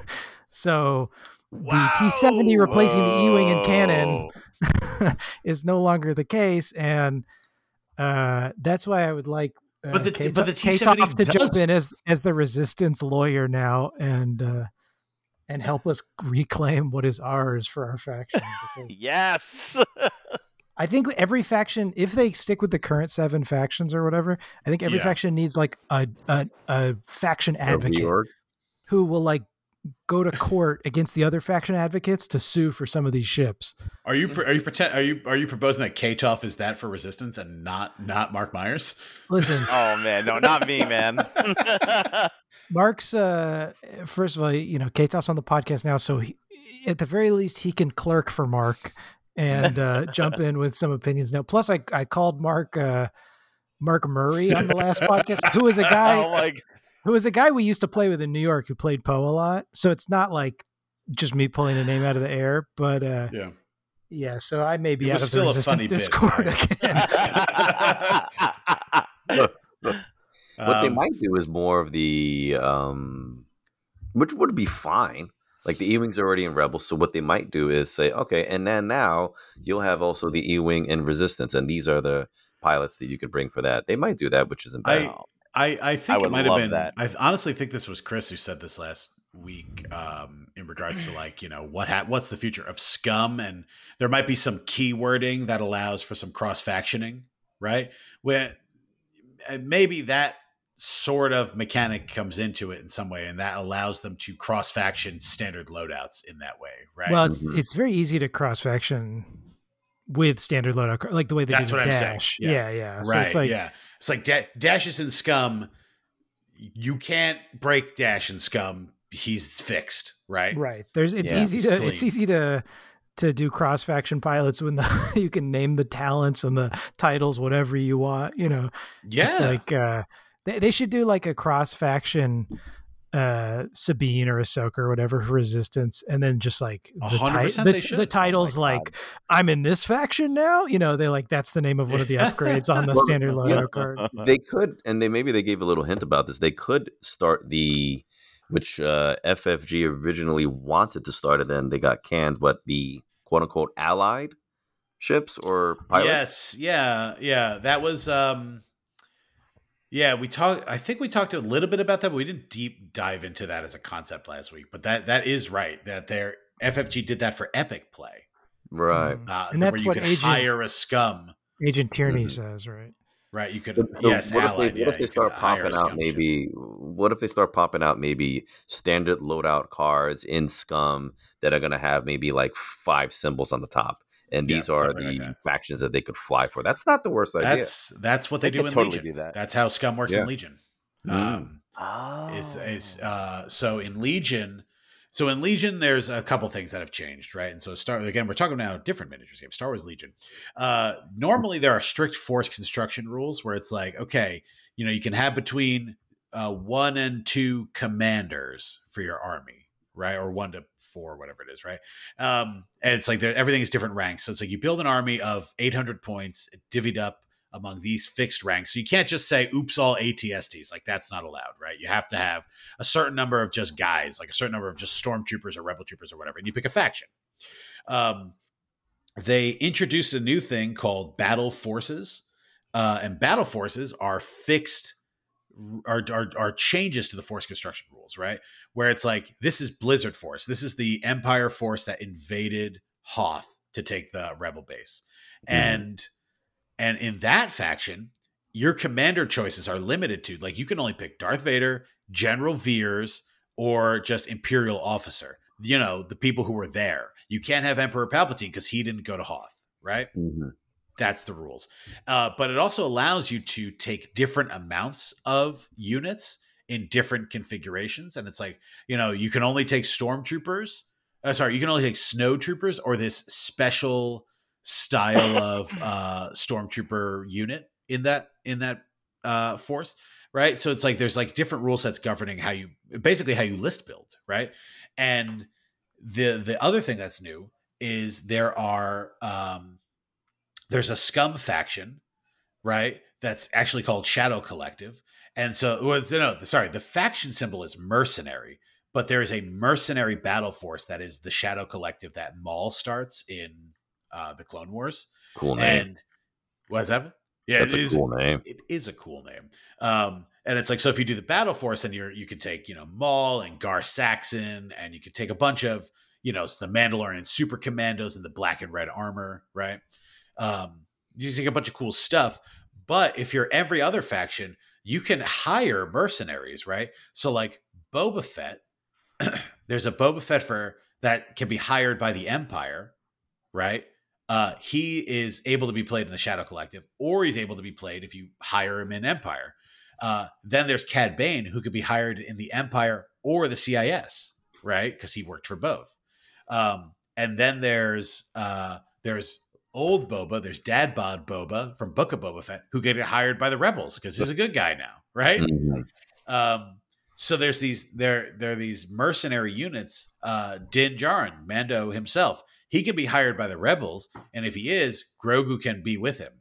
so the T70 replacing the E-wing in canon is no longer the case, and uh, that's why I would like. Uh, But the- Kate- but the Kate T70 off to jump does- in as as the resistance lawyer now and uh, and help us reclaim what is ours for our faction. yes. I think every faction, if they stick with the current seven factions or whatever, I think every Yeah. faction needs like a a, a faction advocate reorg? who will like go to court against the other faction advocates to sue for some of these ships. Are you are you pretend are you are you proposing that Ktoff is that for resistance and not not Mark Myers? Listen, oh man, no, not me, man. Mark's uh first of all, you know, Ktoff's on the podcast now, so he, at the very least he can clerk for Mark and uh jump in with some opinions now. Plus I I called Mark uh Mark Murray on the last podcast, who is a guy oh my g- who is a guy we used to play with in New York who played Poe a lot. So it's not like just me pulling a name out of the air, but uh Yeah. yeah, so I may be It out was of the still a resistance funny bit, Discord right? again. What they Um, might do is more of the, um, which would be fine. Like the E-wings are already in Rebels, so what they might do is say, okay, and then now you'll have also the E-wing in Resistance, and these are the pilots that you could bring for that. They might do that, which isn't bad. I, I I think it might have been. that. I honestly think this was Chris who said this last week um, in regards to like you know what hap- what's the future of scum and there might be some keywording that allows for some cross factioning, right? When maybe that sort of mechanic comes into it in some way, and that allows them to cross faction standard loadouts in that way, right? Well, it's Mhm. it's very easy to cross faction with standard loadout, like the way they That's do the what I'm saying, dash. yeah. Yeah, yeah. So right? it's like yeah, it's like da- Dash is in Scum. You can't break Dash and Scum. He's fixed, right? right. There's it's Yeah, easy it's to clean. it's easy to to do cross faction pilots when the you can name the talents and the titles whatever you want. You know, Yeah, it's like uh, they they should do like a cross faction uh Sabine or Ahsoka or whatever for Resistance, and then just like the, ti- the, the titles Oh my like I'm in this faction now. You know, they like that's the name of one of the upgrades on the Well, standard yeah. loadout card. they could, and they maybe they gave a little hint about this. They could start the, which uh, FFG originally wanted to start it, then they got canned. But the quote unquote allied ships or pilots. Yes, yeah, yeah. That was um yeah, we talked I think we talked a little bit about that, but we didn't deep dive into that as a concept last week. But that that is right. That their FFG did that for Epic play. right. Mm. Uh, And that's where you what could Agent- hire a scum. Agent Tierney Mhm. says, right? Right. You could But- so yes, what allied, if they, yeah, what if they start popping out scum ship. maybe what if they start popping out maybe standard loadout cards in scum that are going to have maybe like five symbols on the top and Yeah, these are something like the that. factions that they could fly for that's not the worst idea That's that's what they, They do in totally Legion. do that. That's how scum works Yeah. in Legion. Mm. Um Oh. is is uh so in legion so in legion there's a couple things that have changed right and so star again we're talking now different miniatures game star wars legion uh normally there are strict force construction rules where it's like okay you know you can have between uh one and two commanders for your army right or one to four whatever it is right um and it's like everything is different ranks so it's like you build an army of 800 points divvied up among these fixed ranks. So you can't just say, oops, all ATSTs. Like that's not allowed, right? You have to have a certain number of just guys, like a certain number of just stormtroopers or rebel troopers or whatever, and you pick a faction. Um, they introduced a new thing called battle forces, uh, and battle forces are fixed. Are, are are changes to the force construction rules, right? Where it's like this is Blizzard Force. This is the Empire force that invaded Hoth to take the rebel base, Mhm. and and in that faction, your commander choices are limited to like you can only pick Darth Vader, General Veers, or just Imperial officer. You know, the people who were there. You can't have Emperor Palpatine because he didn't go to Hoth, right? Mhm. That's the rules. Uh, but it also allows you to take different amounts of units in different configurations. And it's like, you know, you can only take stormtroopers. Uh, sorry, you can only take snow troopers or this special style of uh, stormtrooper unit in that in that uh, force, right? So it's like there's like different rule sets governing how you basically how you list build, right? And the the other thing that's new is there are um, there's a scum faction, right? That's actually called Shadow Collective, and so well, no, sorry, the faction symbol is mercenary, but there is a mercenary battle force that is the Shadow Collective that Maul starts in uh, the Clone Wars, cool name and what's that? Yeah, that's it a is- cool name it is a cool name. Um, and it's like so if you do the battle force, then you're you could take you know Maul and Gar Saxon, and you could take a bunch of you know the Mandalorian super commandos in the black and red armor, right? Um, take a bunch of cool stuff. But if you're every other faction, you can hire mercenaries, right? So like Boba Fett, there's a Boba Fett for that can be hired by the Empire, right? Uh, he is able to be played in the Shadow Collective, or he's able to be played if you hire him in Empire. Uh, then there's Cad Bane, who could be hired in the Empire or the CIS, right? Because he worked for both. Um, and then there's uh, there's old Boba, there's Dad Bod Boba from Book of Boba Fett, who get hired by the Rebels because he's a good guy now, right? Mhm. Um, so there's these there there are these mercenary units. Uh, Din Djarin, Mando himself, he can be hired by the rebels, and if he is, Grogu can be with him.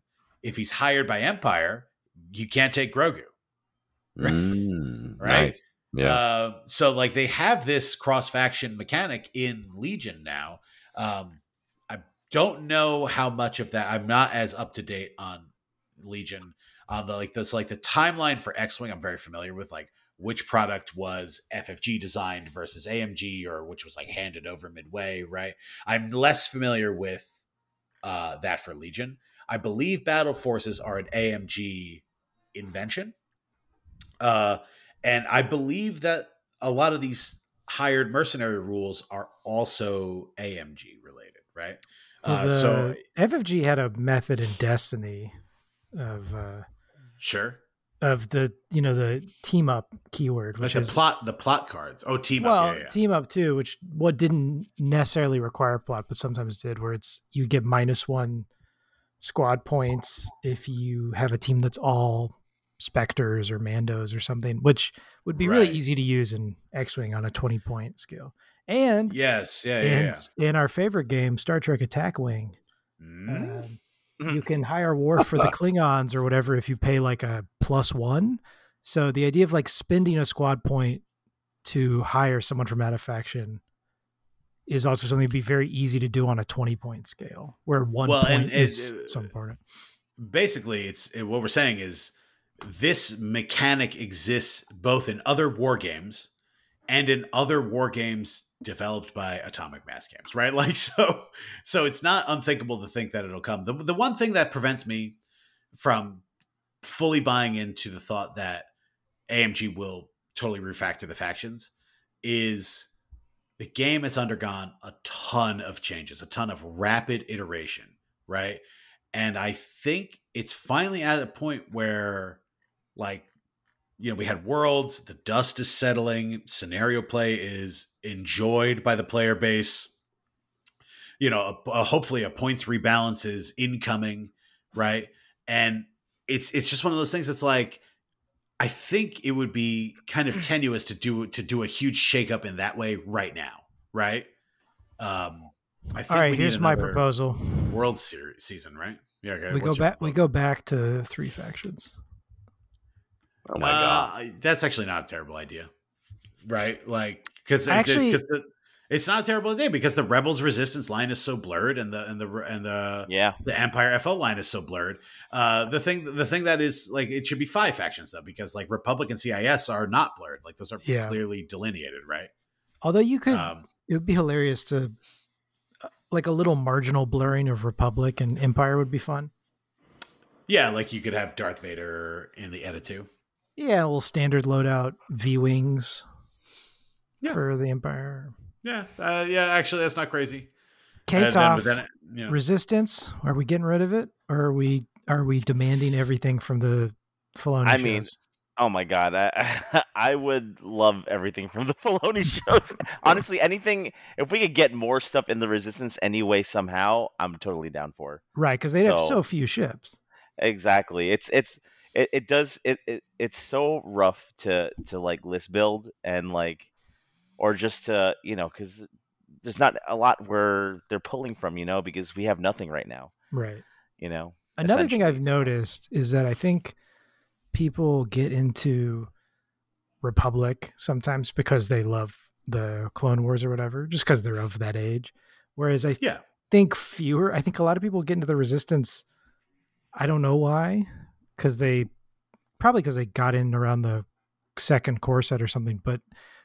If he's hired by Empire, you can't take Grogu, Mm, Right? nice. yeah Uh, so like they have this cross faction mechanic in Legion now. Um, don't know how much of that. I'm not as up to date on Legion on the like this like the timeline for X Wing. I'm very familiar with like which product was FFG designed versus AMG or which was like handed over midway. Right. I'm less familiar with uh, that for Legion. I believe battle forces are an AMG invention. Uh, and I believe that a lot of these hired mercenary rules are also AMG related, right? Well, Uh, the so FFG had a method in Destiny of uh, sure, of the you know the team up keyword, like which the is plot, the plot cards. Oh, team well up, yeah, yeah. team up too, which what didn't necessarily require plot, but sometimes did, where it's you get minus one squad points if you have a team that's all specters or mandos or something, which would be really easy to use in X-wing on a twenty point scale. And Yes, yeah, yeah, in, yeah. in our favorite game, Star Trek Attack Wing, Mm. um, Mhm. you can hire Worf for the Klingons or whatever if you pay like a plus one. So the idea of like spending a squad point to hire someone from out of faction is also something to be very easy to do on a 20 point scale where one Well, point and is it- so important. basically it's it, what we're saying is this mechanic exists both in other war games and in other war games developed by atomic mass games right? Like so so it's not unthinkable to think that it'll come. The, the one thing that prevents me from fully buying into the thought that amg will totally refactor the factions is the game has undergone a ton of changes a ton of rapid iteration right? And I think it's finally at a point where, like, you know, we had worlds, the dust is settling, scenario play is enjoyed by the player base. You know, a, a- hopefully a points rebalance is incoming, right? And it's it's just one of those things that's like, I think it would be kind of tenuous to do to do a huge shakeup in that way right now, right? Um, I think All right, here's my proposal. World Series season, right? Yeah, okay. We go what's your back we go back to three factions. Oh my god! Uh, That's actually not a terrible idea, right? Like because Actually- the, it's not a terrible idea because the Rebels Resistance line is so blurred and the and the and the Yeah. the Empire FO line is so blurred. Uh, the thing the thing that is like it should be five factions though because like Republic and CIS are not blurred. Like those are Yeah. clearly delineated, right? Although you could Um, it would be hilarious to uh, like a little marginal blurring of Republic and Empire would be fun. yeah, like you could have Darth Vader in the Edit too. Yeah, a little standard loadout V wings Yeah. for the Empire. Yeah, uh, yeah. Actually, that's not crazy. Uh, then- then, you know, resistance. Are we getting rid of it, or are we are we demanding everything from the Filoni I shows? mean, Oh my god, I I would love everything from the Filoni shows. Honestly, anything if we could get more stuff in the Resistance anyway somehow, I'm totally down for. It. Right? Because they have so- so few ships. Exactly. It's it's it, it does it, it it's so rough to to like list build and like or just to you know because there's not a lot where they're pulling from you know because we have nothing right now Right. you know Another thing I've noticed is that I think people get into Republic sometimes because they love the Clone Wars or whatever, just because they're of that age. Whereas I Yeah. think fewer, I think a lot of people get into the Resistance. I don't know why, because they probably because they got in around the second core set or something. But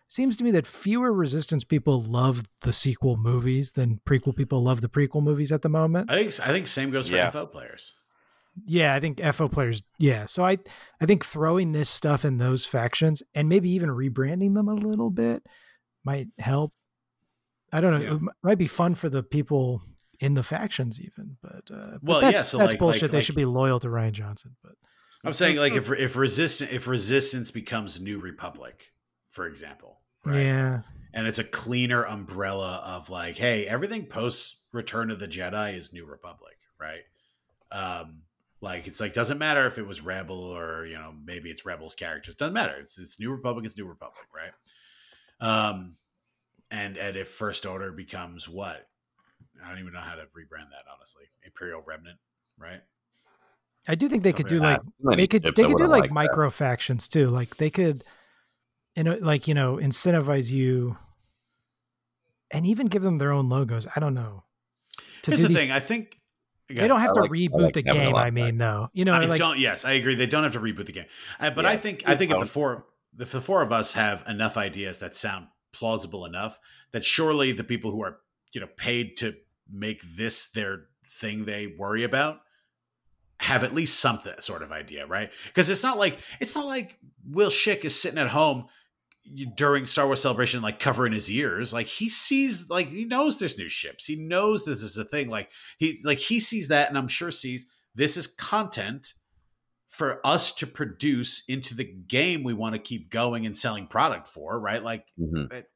seems to me that fewer Resistance people love the sequel movies than prequel mm-hmm. people love the prequel movies at the moment. I think I think same goes for Yeah. FO players. Yeah, I think FO players. Yeah, so I I think throwing this stuff in those factions and maybe even rebranding them a little bit might help. I don't know. Yeah. It might be fun for the people in the factions, even. But, uh, but Well, yeah, that's so that's like- bullshit. like- they like- should be loyal to Rian Johnson. But I'm saying like if if resistance if resistance becomes New Republic, for example, right? yeah, and it's a cleaner umbrella of like, hey, everything post Return of the Jedi is New Republic, right? Um, like it's like doesn't matter if it was Rebel or you know maybe it's Rebels characters doesn't matter. It's it's New Republic, it's New Republic, right? Um, and and if First Order becomes what? I don't even know how to rebrand that honestly. Imperial Remnant, right? I do think they could do Something like they could they could do like, like that. micro factions too. Like they could, you know, like you know, incentivize you, and even give them their own logos. I don't know. To Here's do the these thing. I think They don't have I to like- reboot like the game. I mean, though, you know, I like don't. Yes, I agree. They don't have to reboot the game, uh, but Yeah, I think I think if the four if the four of us have enough ideas that sound plausible enough, that surely the people who are you know paid to make this their thing they worry about have at least something sort of idea, right? Because it's not like it's not like Will Schick is sitting at home during Star Wars Celebration, like covering his ears. Like he sees, like he knows there's new ships. He knows this is a thing. Like he, like he sees that, and I'm sure sees this is content for us to produce into the game we want to keep going and selling product for, right? Like Mhm. that,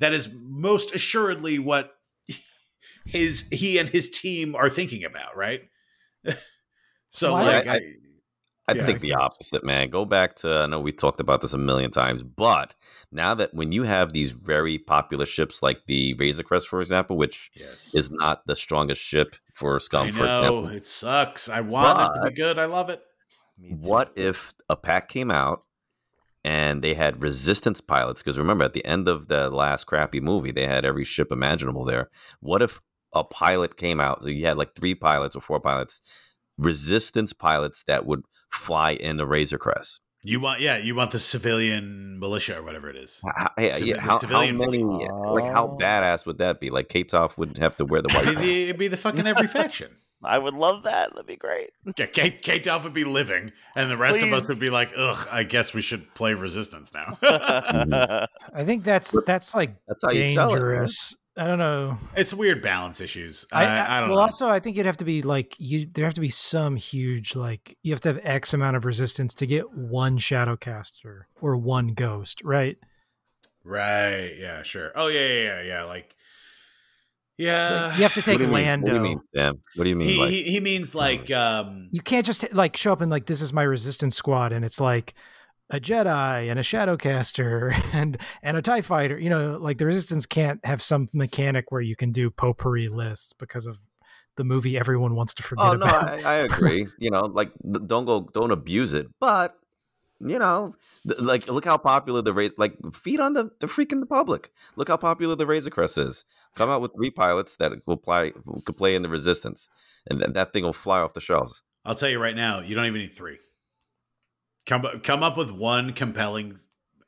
that is most assuredly what his he and his team are thinking about, right? so Well, like I- I, I I Yeah. think the opposite, man. Go back to I know we talked about this a million times, but now that when you have these very popular ships like the Razor Crest, for example, which Yes. is not the strongest ship for Scum, I for know example. it sucks. I want it to be good. I love it. What if a pack came out and they had resistance pilots? Because remember, at the end of the last crappy movie, they had every ship imaginable there. What if a pilot came out? So you had like three pilots or four pilots, resistance pilots that would fly in the Razor Crest. You want, yeah, you want the civilian militia or whatever it is. How, yeah, Civ- yeah, how, how many? fleet. Like how badass would that be? Like Ktoff would have to wear the It'd white. be, it'd be the fucking every faction. I would love that. That'd be great. Yeah, Kate, Kate Duff would be living, and the rest of us would be like, ugh, I guess we should play Resistance now. Mm-hmm. I think that's that's like That's how it. dangerous. I don't know. it's weird balance issues. I, I, I don't know. well, know. also, I think you'd have to be like you. There have to be some huge like you have to have X amount of resistance to get one Shadowcaster or one Ghost, right? right. Yeah, sure. Oh, yeah, yeah, yeah. yeah. Like, yeah. Like, you have to What take do you mean? Lando. What do you mean, Sam? What do you mean? he, like, he, he means like, um, You can't just like show up and like this is my resistance squad, and it's like a Jedi and a Shadowcaster and and a Tie Fighter. You know, like the resistance can't have some mechanic where you can do potpourri lists because of the movie everyone wants to forget Oh no, about. I, I agree. you know, like don't go, don't abuse it. But you know, th- like look how popular the race. Like feed on the the freaking public. Look how popular the Razor Crest is. Come out with three pilots that will play could play in the Resistance, and then that thing will fly off the shelves. I'll tell you right now, you don't even need three. Come come up with one compelling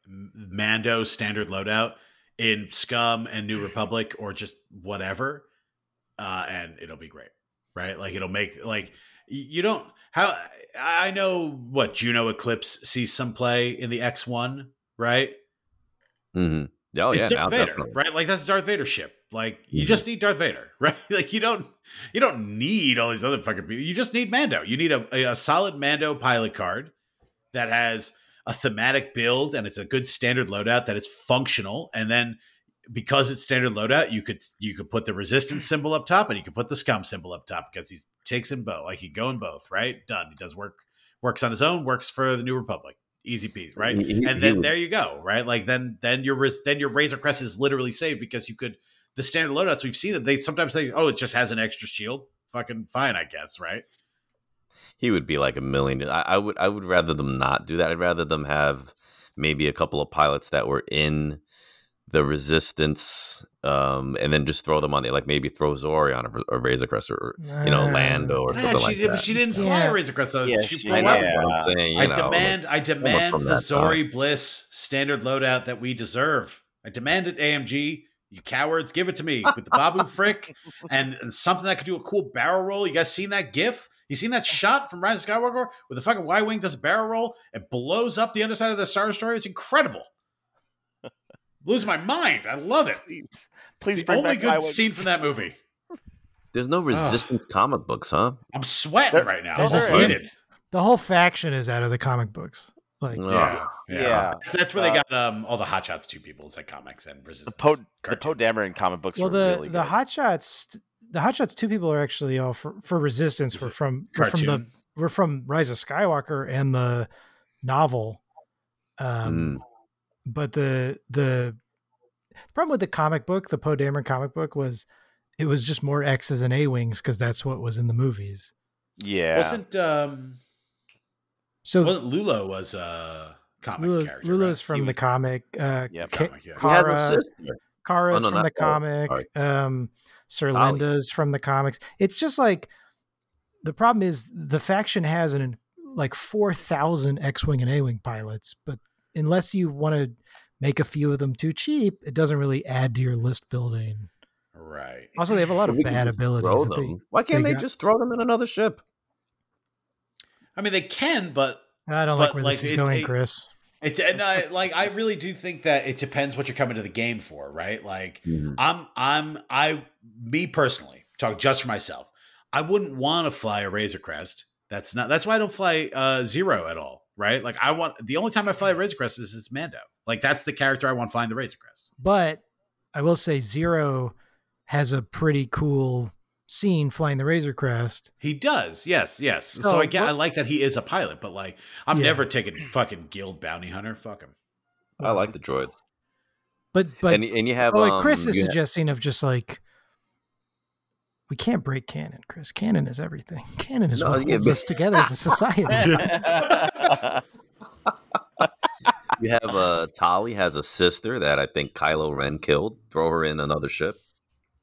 Mando standard loadout in Scum and New Republic or just whatever, uh, and it'll be great, right? Like it'll make like you don't how I know what Juno Eclipse sees some play in the X one, right? Mm-hmm. Oh it's yeah, Darth now Vader, definitely. right? Like that's Darth Vader ship. Like you Mhm. just need Darth Vader, right? Like you don't you don't need all these other fucking people. You just need Mando. You need a, a solid Mando pilot card that has a thematic build and it's a good standard loadout that is functional. And then because it's standard loadout, you could you could put the resistance mm. symbol up top and you could put the scum symbol up top because he takes in both. Like he go in both, right? Done. He does work works on his own, works for the New Republic. Easy peasy, right? He- and he then there you go, right? Like then then your then your Razor Crest is literally saved because you could the standard loadouts we've seen it. They sometimes say, oh, it just has an extra shield. Fucking fine, I guess, right? He would be like a million. I, I would I would rather them not do that. I'd rather them have maybe a couple of pilots that were in the resistance, um, and then just throw them on there. Like maybe throw Zorii on a, a Razor Crest or you know Uh, Lando or Yeah, something she, like did- that. she didn't fly Yeah. a Razor Crest. Yeah, she she- flew I know. Yeah. I'm saying. You I know, demand, I demand the that Zorii Bliss standard loadout that we deserve. I demand it, AMG. You cowards, give it to me with the Babu Frick and, and something that could do a cool barrel roll. You guys seen that GIF? You seen that shot from Rise of Skywalker where the fucking Y wing does a barrel roll? It blows up the underside of the Star Destroyer. It's incredible. Losing my mind. I love it. Please, It's please the bring only back good Highway. scene from that movie. There's no resistance comic books, huh? I'm sweating There- right now. I'm a- heated. the whole faction is out of the comic books. Like Ugh. Yeah, yeah. Yeah. So that's where they Uh, got um, all the Hot Shots two people. It's like comics and The resistance. Poe the cartoon. Poe Dameron comic books well, were the really the good. hot shots, the hot shots. Two people are actually all for, for resistance. Is Were it from were from the we're from Rise of Skywalker and the novel. Um, Mm. but the the problem with the comic book, the Poe Dameron comic book, was it was just more X's and A wings because that's what was in the movies. yeah. Wasn't um So wasn't Lulo was a comic Lula's, character. Lula's right? from He the was- comic. Uh, Yep. Ka- Comic, yeah. He has a Kara, sister. Kara's Oh, no, from the that. Oh, comic. sorry. Um, Sir Tali. Linda's from the comics. It's just like the problem is the faction has an like four thousand X-wing and A-wing pilots, but unless you want to make a few of them too cheap, it doesn't really add to your list building. Right. Also, they have a lot of bad abilities. Throw they- Why can't they they, got- just throw them in another ship? I mean, they can, but I don't But, like where like, this is it- going, it- Chris. It and I like I really do think that it depends what you're coming to the game for, right? Like I'm I'm I me personally talk just for myself. I wouldn't want to fly a Razor Crest. That's not that's why I don't fly uh zero at all, right? Like I want the only time I fly a Razor Crest is it's Mando. Like that's the character I want flying the Razor Crest. But I will say Zero has a pretty cool scene flying the Razor Crest. He does, yes, yes. So, So I get, what- I like that he is a pilot, but like, I'm Yeah. never taking fucking guild bounty hunter. Fuck him. I like the droids. But but and, and you have oh, like um, Chris is you ha- suggesting of just like we can't break canon, Chris. Canon is everything. Canon is No, what yeah, holds but- us together as a society. you have uh Tali has a sister that I think Kylo Ren killed. Throw her in another ship.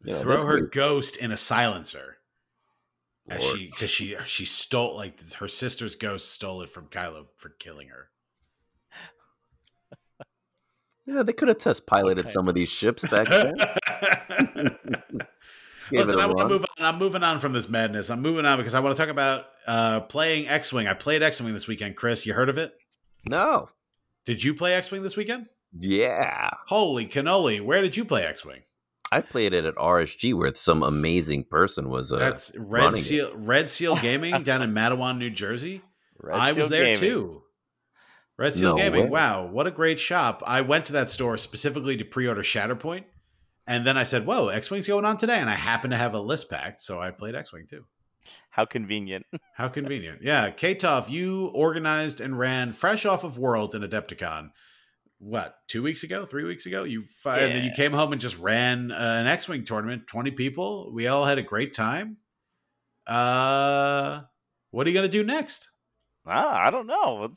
You know, Throw her pretty- ghost in a silencer. As she, because she, she stole like her sister's ghost stole it from Kylo for killing her. Yeah, they could have test piloted Okay. some of these ships back then. Listen, it a I want to move on. I'm moving on from this madness. I'm moving on because I want to talk about uh, playing X Wing. I played X Wing this weekend. Chris, you heard of it? No. Did you play X Wing this weekend? Yeah. Holy cannoli. Where did you play X Wing? I played it at RSG where some amazing person was uh That's Red running it. Seal Red Seal Gaming down in Matawan, New Jersey. Red I was there Gaming. too. Red Seal No Gaming. way. Wow, what a great shop. I went to that store specifically to pre-order Shatterpoint. And then I said, Whoa, X-Wing's going on today. And I happened to have a list packed, so I played X-Wing too. How convenient. How convenient. Yeah. Ktoff, you organized and ran fresh off of Worlds and Adepticon. What, two weeks ago, three weeks ago? You and then you came home and just ran uh, an X-Wing tournament, 20 people. We all had a great time. Uh what are you gonna do next? Ah, I don't know.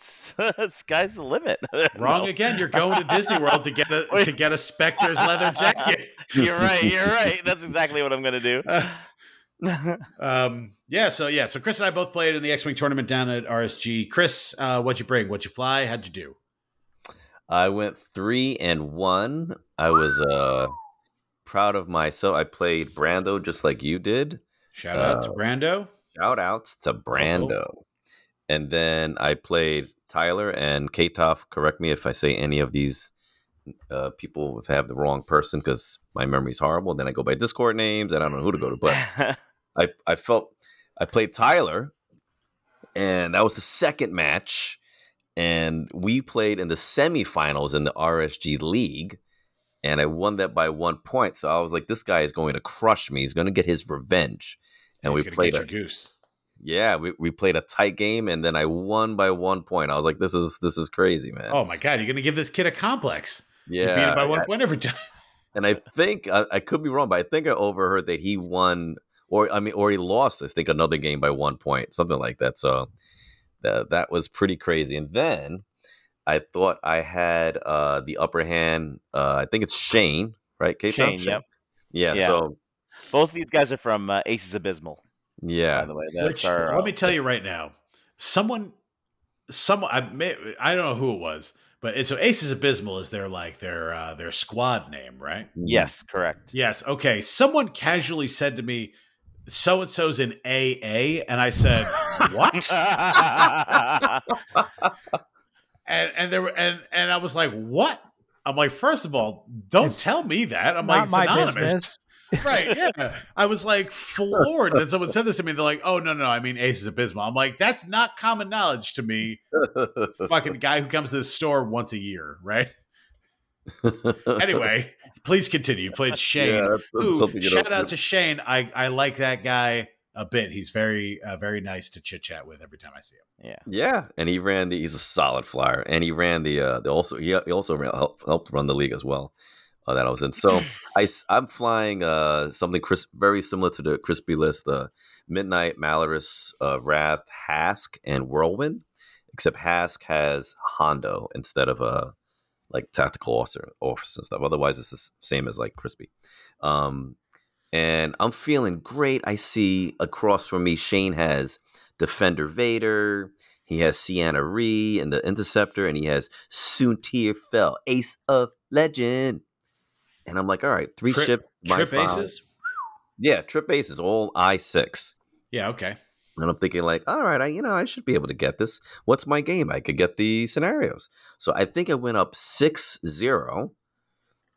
It's sky's the limit. Wrong again. You're going to Disney World to get a Wait. to get a Spectre's leather jacket. You're right. You're right. That's exactly what I'm gonna do. um, yeah. So yeah. So Chris and I both played in the X Wing tournament down at RSG. Chris, uh, what'd you bring? What'd you fly? How'd you do? I went three and one. I was uh proud of myself. I played Brando just like you did. Shout out to Uh, Brando. Shout outs to Brando. And then I played Tyler and Katoff. Correct me if I say any of these uh, people have the wrong person because my memory's horrible. Then I go by Discord names. and I don't know who to go to. But I, I felt I played Tyler, and that was the second match. And we played in the semifinals in the RSG League, and I won that by one point. So I was like, this guy is going to crush me. He's going to get his revenge. And He's we played get a, your goose. yeah, we, we played a tight game, and then I won by one point. I was like, this is this is crazy, man. Oh my god, you're gonna give this kid a complex. You yeah, beat him by one I- point every time. and I think I, I could be wrong, but I think I overheard that he won, or I mean, or he lost. I think another game by one point, something like that. So that that was pretty crazy. And then I thought I had uh, the upper hand. Uh, I think it's Shane, right? Ktoff? Shane, yep. Yeah, Yeah. So Both of these guys are from uh, Aces Abysmal. Yeah. By yeah, the way, that's Which our. let uh, me tell you right now, someone, someone I may I don't know who it was, but it's so Aces Abysmal is their like their uh, their squad name, right? Yes, correct. Yes. Okay. Someone casually said to me, "So and so's in AA," and I said, "What?" and and there were and and I was like, "What?" I'm like, first of all, don't It's- tell me that. I'm like, my anonymous. business. right? Yeah. I was like floored that someone said this to me. They're like, "Oh no, no, I mean Aces Abysmal." I'm like, that's not common knowledge to me. Fucking guy who comes to the store once a year, right? Anyway, please continue. You played Shane. Yeah, that's- that's who shout don't- out to Shane. I I like that guy a bit. He's very uh, very nice to chit chat with every time I see him. Yeah. Yeah, and he ran the. He's a solid flyer, and he ran the. Uh, the also he, he also ran, helped helped run the league as well. Uh, that I was in. So I I'm flying uh something Chris very similar to the crispy list. Uh, Midnight, Malarus, uh, Wrath, Hask, and Whirlwind. Except Hask has Hondo instead of uh like tactical officer, officer and stuff. Otherwise, it's the same as like crispy. Um, and I'm feeling great. I see across from me, Shane has Defender Vader. He has Ciena Ree and the Interceptor, and he has Soontir Fel, Ace of Legend. And I'm like, all right, three Trip- ship, Trip aces. Yeah, trip aces, all I six. Yeah. Okay. And I'm thinking, like, all right, I you know, I should be able to get this. What's my game? I could get the scenarios. So I think I went up 6-0.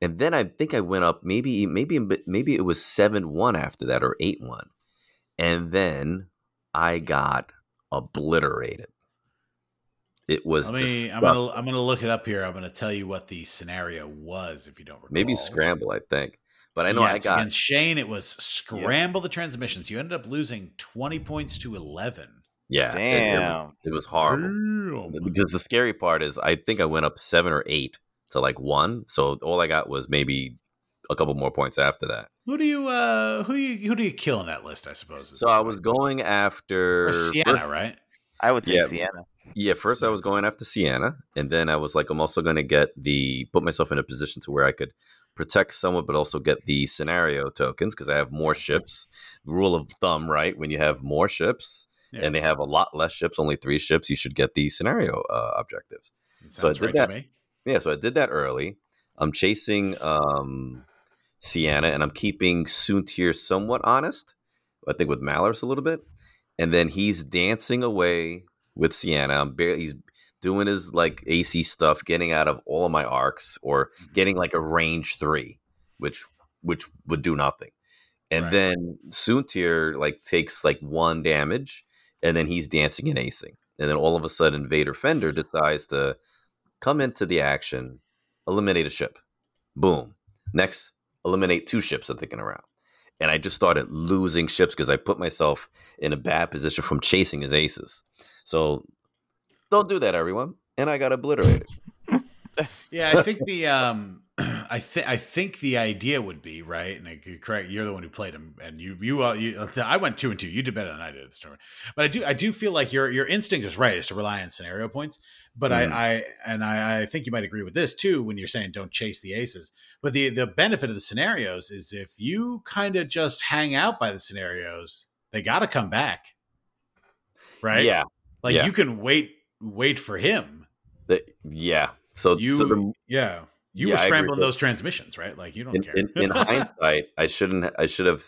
And then I think I went up maybe maybe maybe it was 7-1 after that or 8-1. And then I got obliterated. It was Let me. I'm gonna. I'm gonna look it up here. I'm gonna tell you what the scenario was if you don't recall. maybe scramble, I think. But I know Yes, I got against Shane. It was scramble the transmissions. You ended up losing twenty points to eleven. yeah. it- it- Damn. It, was horrible Damn. because the scary part is I think I went up seven or eight to like one, so all I got was maybe a couple more points after that. Who do you uh who do you who do you kill in that list? I suppose. So I was going after or Ciena, right? I would say Yeah. Ciena. Yeah, first I was going after Ciena, and then I was like, I'm also going to get the put myself in a position to where I could protect someone, but also get the scenario tokens because I have more ships. Rule of thumb, right? When you have more ships Yeah. and they have a lot less ships, only three ships, you should get the scenario uh, objectives. so I did right that. to me. Yeah, so I did that early. I'm chasing um, Ciena, and I'm keeping Soontir somewhat honest. I think with Malarus a little bit, and then he's dancing away with Ciena. I'm barely, he's doing his like AC stuff, getting out of all of my arcs, or mm-hmm. getting like a range three, which which would do nothing. And Right. then Soontir like takes like one damage, and then he's dancing and acing. And then all of a sudden, Vader Fender decides to come into the action, eliminate a ship. Boom. Next, eliminate two ships that they can around. And I just started losing ships because I put myself in a bad position from chasing his aces. So don't do that, everyone. And I got obliterated. Yeah, I think the um, I think I think the idea would be right, and I could correct. You're the one who played him, and you you uh, you. I went two and two. You did better than I did at this tournament, but I do I do feel like your your instinct is right, is to rely on scenario points. But Mhm. I I and I, I think you might agree with this too when you're saying don't chase the aces. But the the benefit of the scenarios is if you kind of just hang out by the scenarios, they got to come back, right? Yeah. like yeah. you can wait wait for him. The- yeah. So, You so the, yeah. You Yeah, were scrambling those transmissions, right? Like you don't in, care. in, in hindsight, I shouldn't. I should have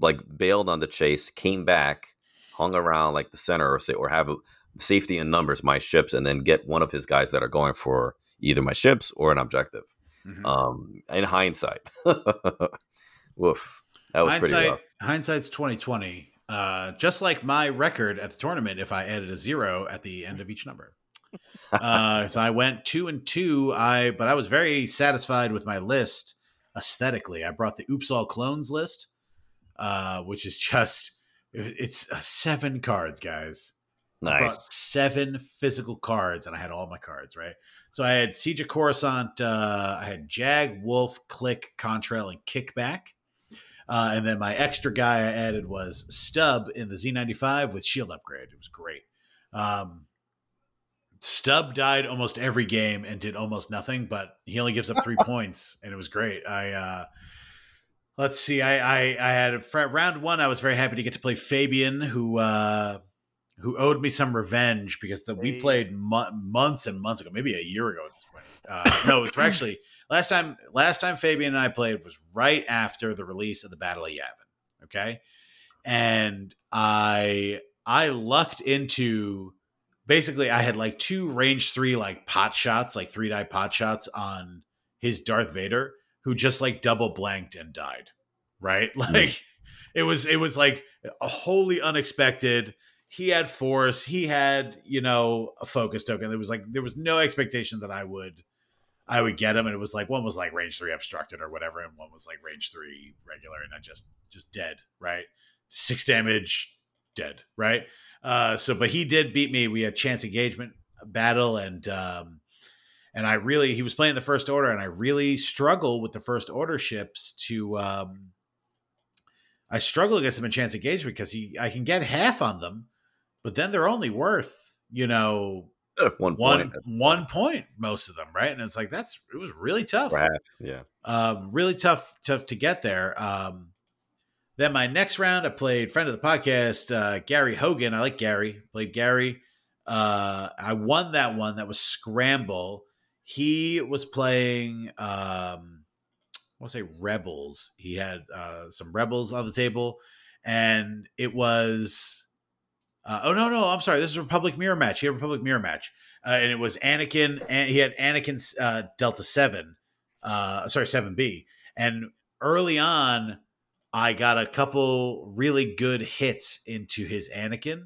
like bailed on the chase, came back, hung around like the center, or say, or have a, safety in numbers my ships, and then get one of his guys that are going for either my ships or an objective. Mhm. Um, in hindsight, woof, that was pretty Hindsight, rough. hindsight's twenty twenty. Uh, just like my record at the tournament, if I added a zero at the end of each number. uh, so I went two and two. I but I was very satisfied with my list aesthetically. I brought the Oops All Clones list, uh, which is just it's uh, seven cards, guys. I brought Nice. seven physical cards, and I had all my cards right. So I had Siege of Coruscant, uh, I had Jag, Wolffe, Klick, Contrail, and Kickback. Uh, and then my extra guy I added was Stub in the Z95 with Shield Upgrade. It was great. Um, Stub died almost every game and did almost nothing, but he only gives up three points, and it was great. I uh, let's see, I I, I had a fr- round one. I was very happy to get to play Fabian, who uh, who owed me some revenge because the, we played mo- months and months ago, maybe a year ago at this point. Uh, no, it was actually last time. Last time Fabian and I played was right after the release of the Battle of Yavin. Okay, and I I lucked into basically I had like two range three like pot shots, like three die pot shots on his Darth Vader, who just like double blanked and died. Right, hmm. like it was it was like a wholly unexpected he had force he had you know a focus token there was like there was no expectation that i would i would get him and it was like one was like range three obstructed or whatever and one was like range three regular and i just just dead right? Six damage dead right? Uh so but he did beat me. We had chance engagement battle and um and i really he was playing the first order and i really struggle with the first order ships to um I struggle against him in chance engagement because he I can get half on them, but then they're only worth you know one one point. one point most of them, right? And it's like that's it was really tough, half, Yeah. um, really tough tough to get there. Um, then my next round, I played friend of the podcast, uh, Gary Hogan. I like Gary. Played Gary. Uh, I won that one. That was Scramble. He was playing. Um, I want to say Rebels. He had uh, some Rebels on the table, and it was. Uh, oh no, no, I'm sorry. This is a Republic Mirror match. He had a Republic Mirror match, uh, and it was Anakin, and he had Anakin uh, Delta Seven, uh, sorry Seven B, and early on, I got a couple really good hits into his Anakin,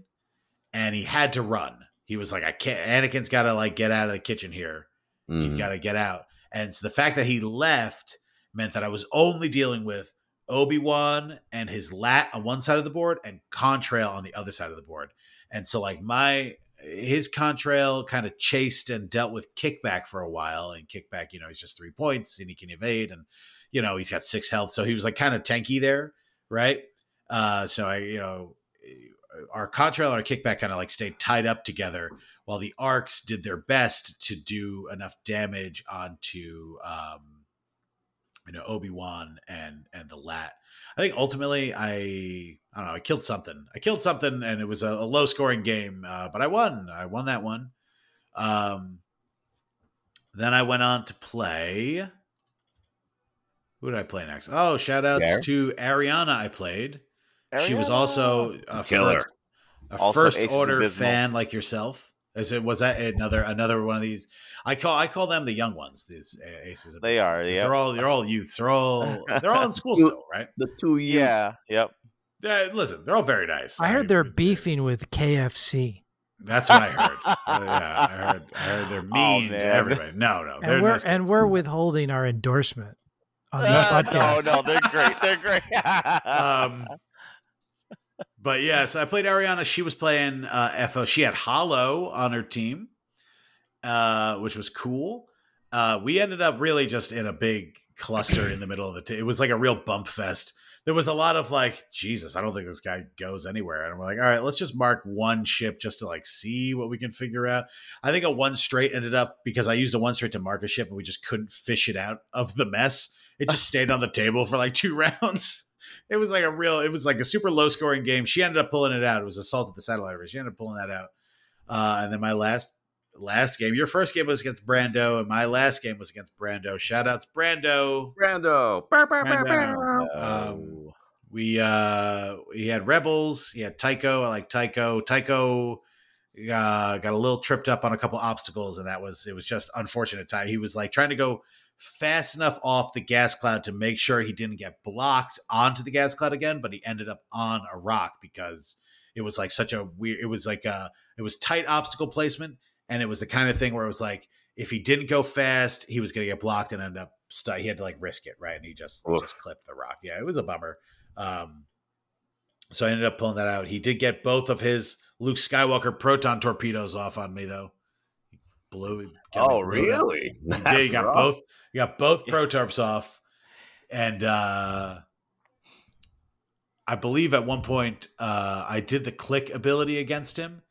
and he had to run. He was like, "I can't." Anakin's got to like get out of the kitchen here. He's Mhm. got to get out. And so the fact that he left meant that I was only dealing with Obi Wan and his lat on one side of the board and Contrail on the other side of the board. And so, like, my his contrail kind of chased and dealt with kickback for a while. And kickback, you know, he's just three points and he can evade. And, you know, he's got six health. So he was like kind of tanky there. Right. Uh, so I, you know, our contrail and our kickback kind of like stayed tied up together while the arcs did their best to do enough damage onto, um, you know, Obi-Wan and, and the lat. I think ultimately I I don't know I killed something. I killed something, and it was a, a low scoring game, uh, but I won. I won that one. Um, then I went on to play. Who did I play next? Oh, shout outs Yeah. to Ariana. I played. She was also a Killer. first, a Also first order Abysmal. fan like yourself. Is it was that another another one of these? I call I call them the young ones. These aces. They are, because yep. They're all they're all youths. They're all they're all in school still, right? The two you Yeah. Yep. Yeah, listen, they're all very nice. I heard they're I- beefing with KFC, That's what I heard. Uh, yeah, I heard. I heard they're mean to everybody. No, no, they're and we're nice and we're withholding our endorsement on this Uh, podcast. no, no, they're great. They're great. Um, but yes, I played Ariana. She was playing uh, FO. She had Hollow on her team, uh, which was cool. Uh, we ended up really just in a big cluster in the middle of the. T- it was like a real bump fest. There was a lot of like, Jesus, I don't think this guy goes anywhere. And we're like, all right, let's just mark one ship just to like see what we can figure out. I think a one straight ended up because I used a one straight to mark a ship and we just couldn't fish it out of the mess. It just stayed on the table for like two rounds. It was like a real, it was like a super low scoring game. She ended up pulling it out. It was Assault at the Satellite Array. She ended up pulling that out. Uh, and then my last last game, your first game was against Brando, and my last game was against Brando. Shout outs, Brando. Brando. Brando. Um, we uh he had rebels he had tycho i like tycho tycho uh got a little tripped up on a couple obstacles and that was it was just unfortunate time. he was like trying to go fast enough off the gas cloud to make sure he didn't get blocked onto the gas cloud again but he ended up on a rock because it was like such a weird it was like a it was tight obstacle placement and it was the kind of thing where it was like if he didn't go fast he was going to get blocked and end up stu- he had to like risk it right and he just Ugh. just clipped the rock yeah it was a bummer um, so I ended up pulling that out. He did get both of his Luke Skywalker proton torpedoes off on me, though. He blew. got Oh, blew really? He did. He got both. He got both Yeah. protarps off, and uh, I believe at one point uh, I did the click ability against him,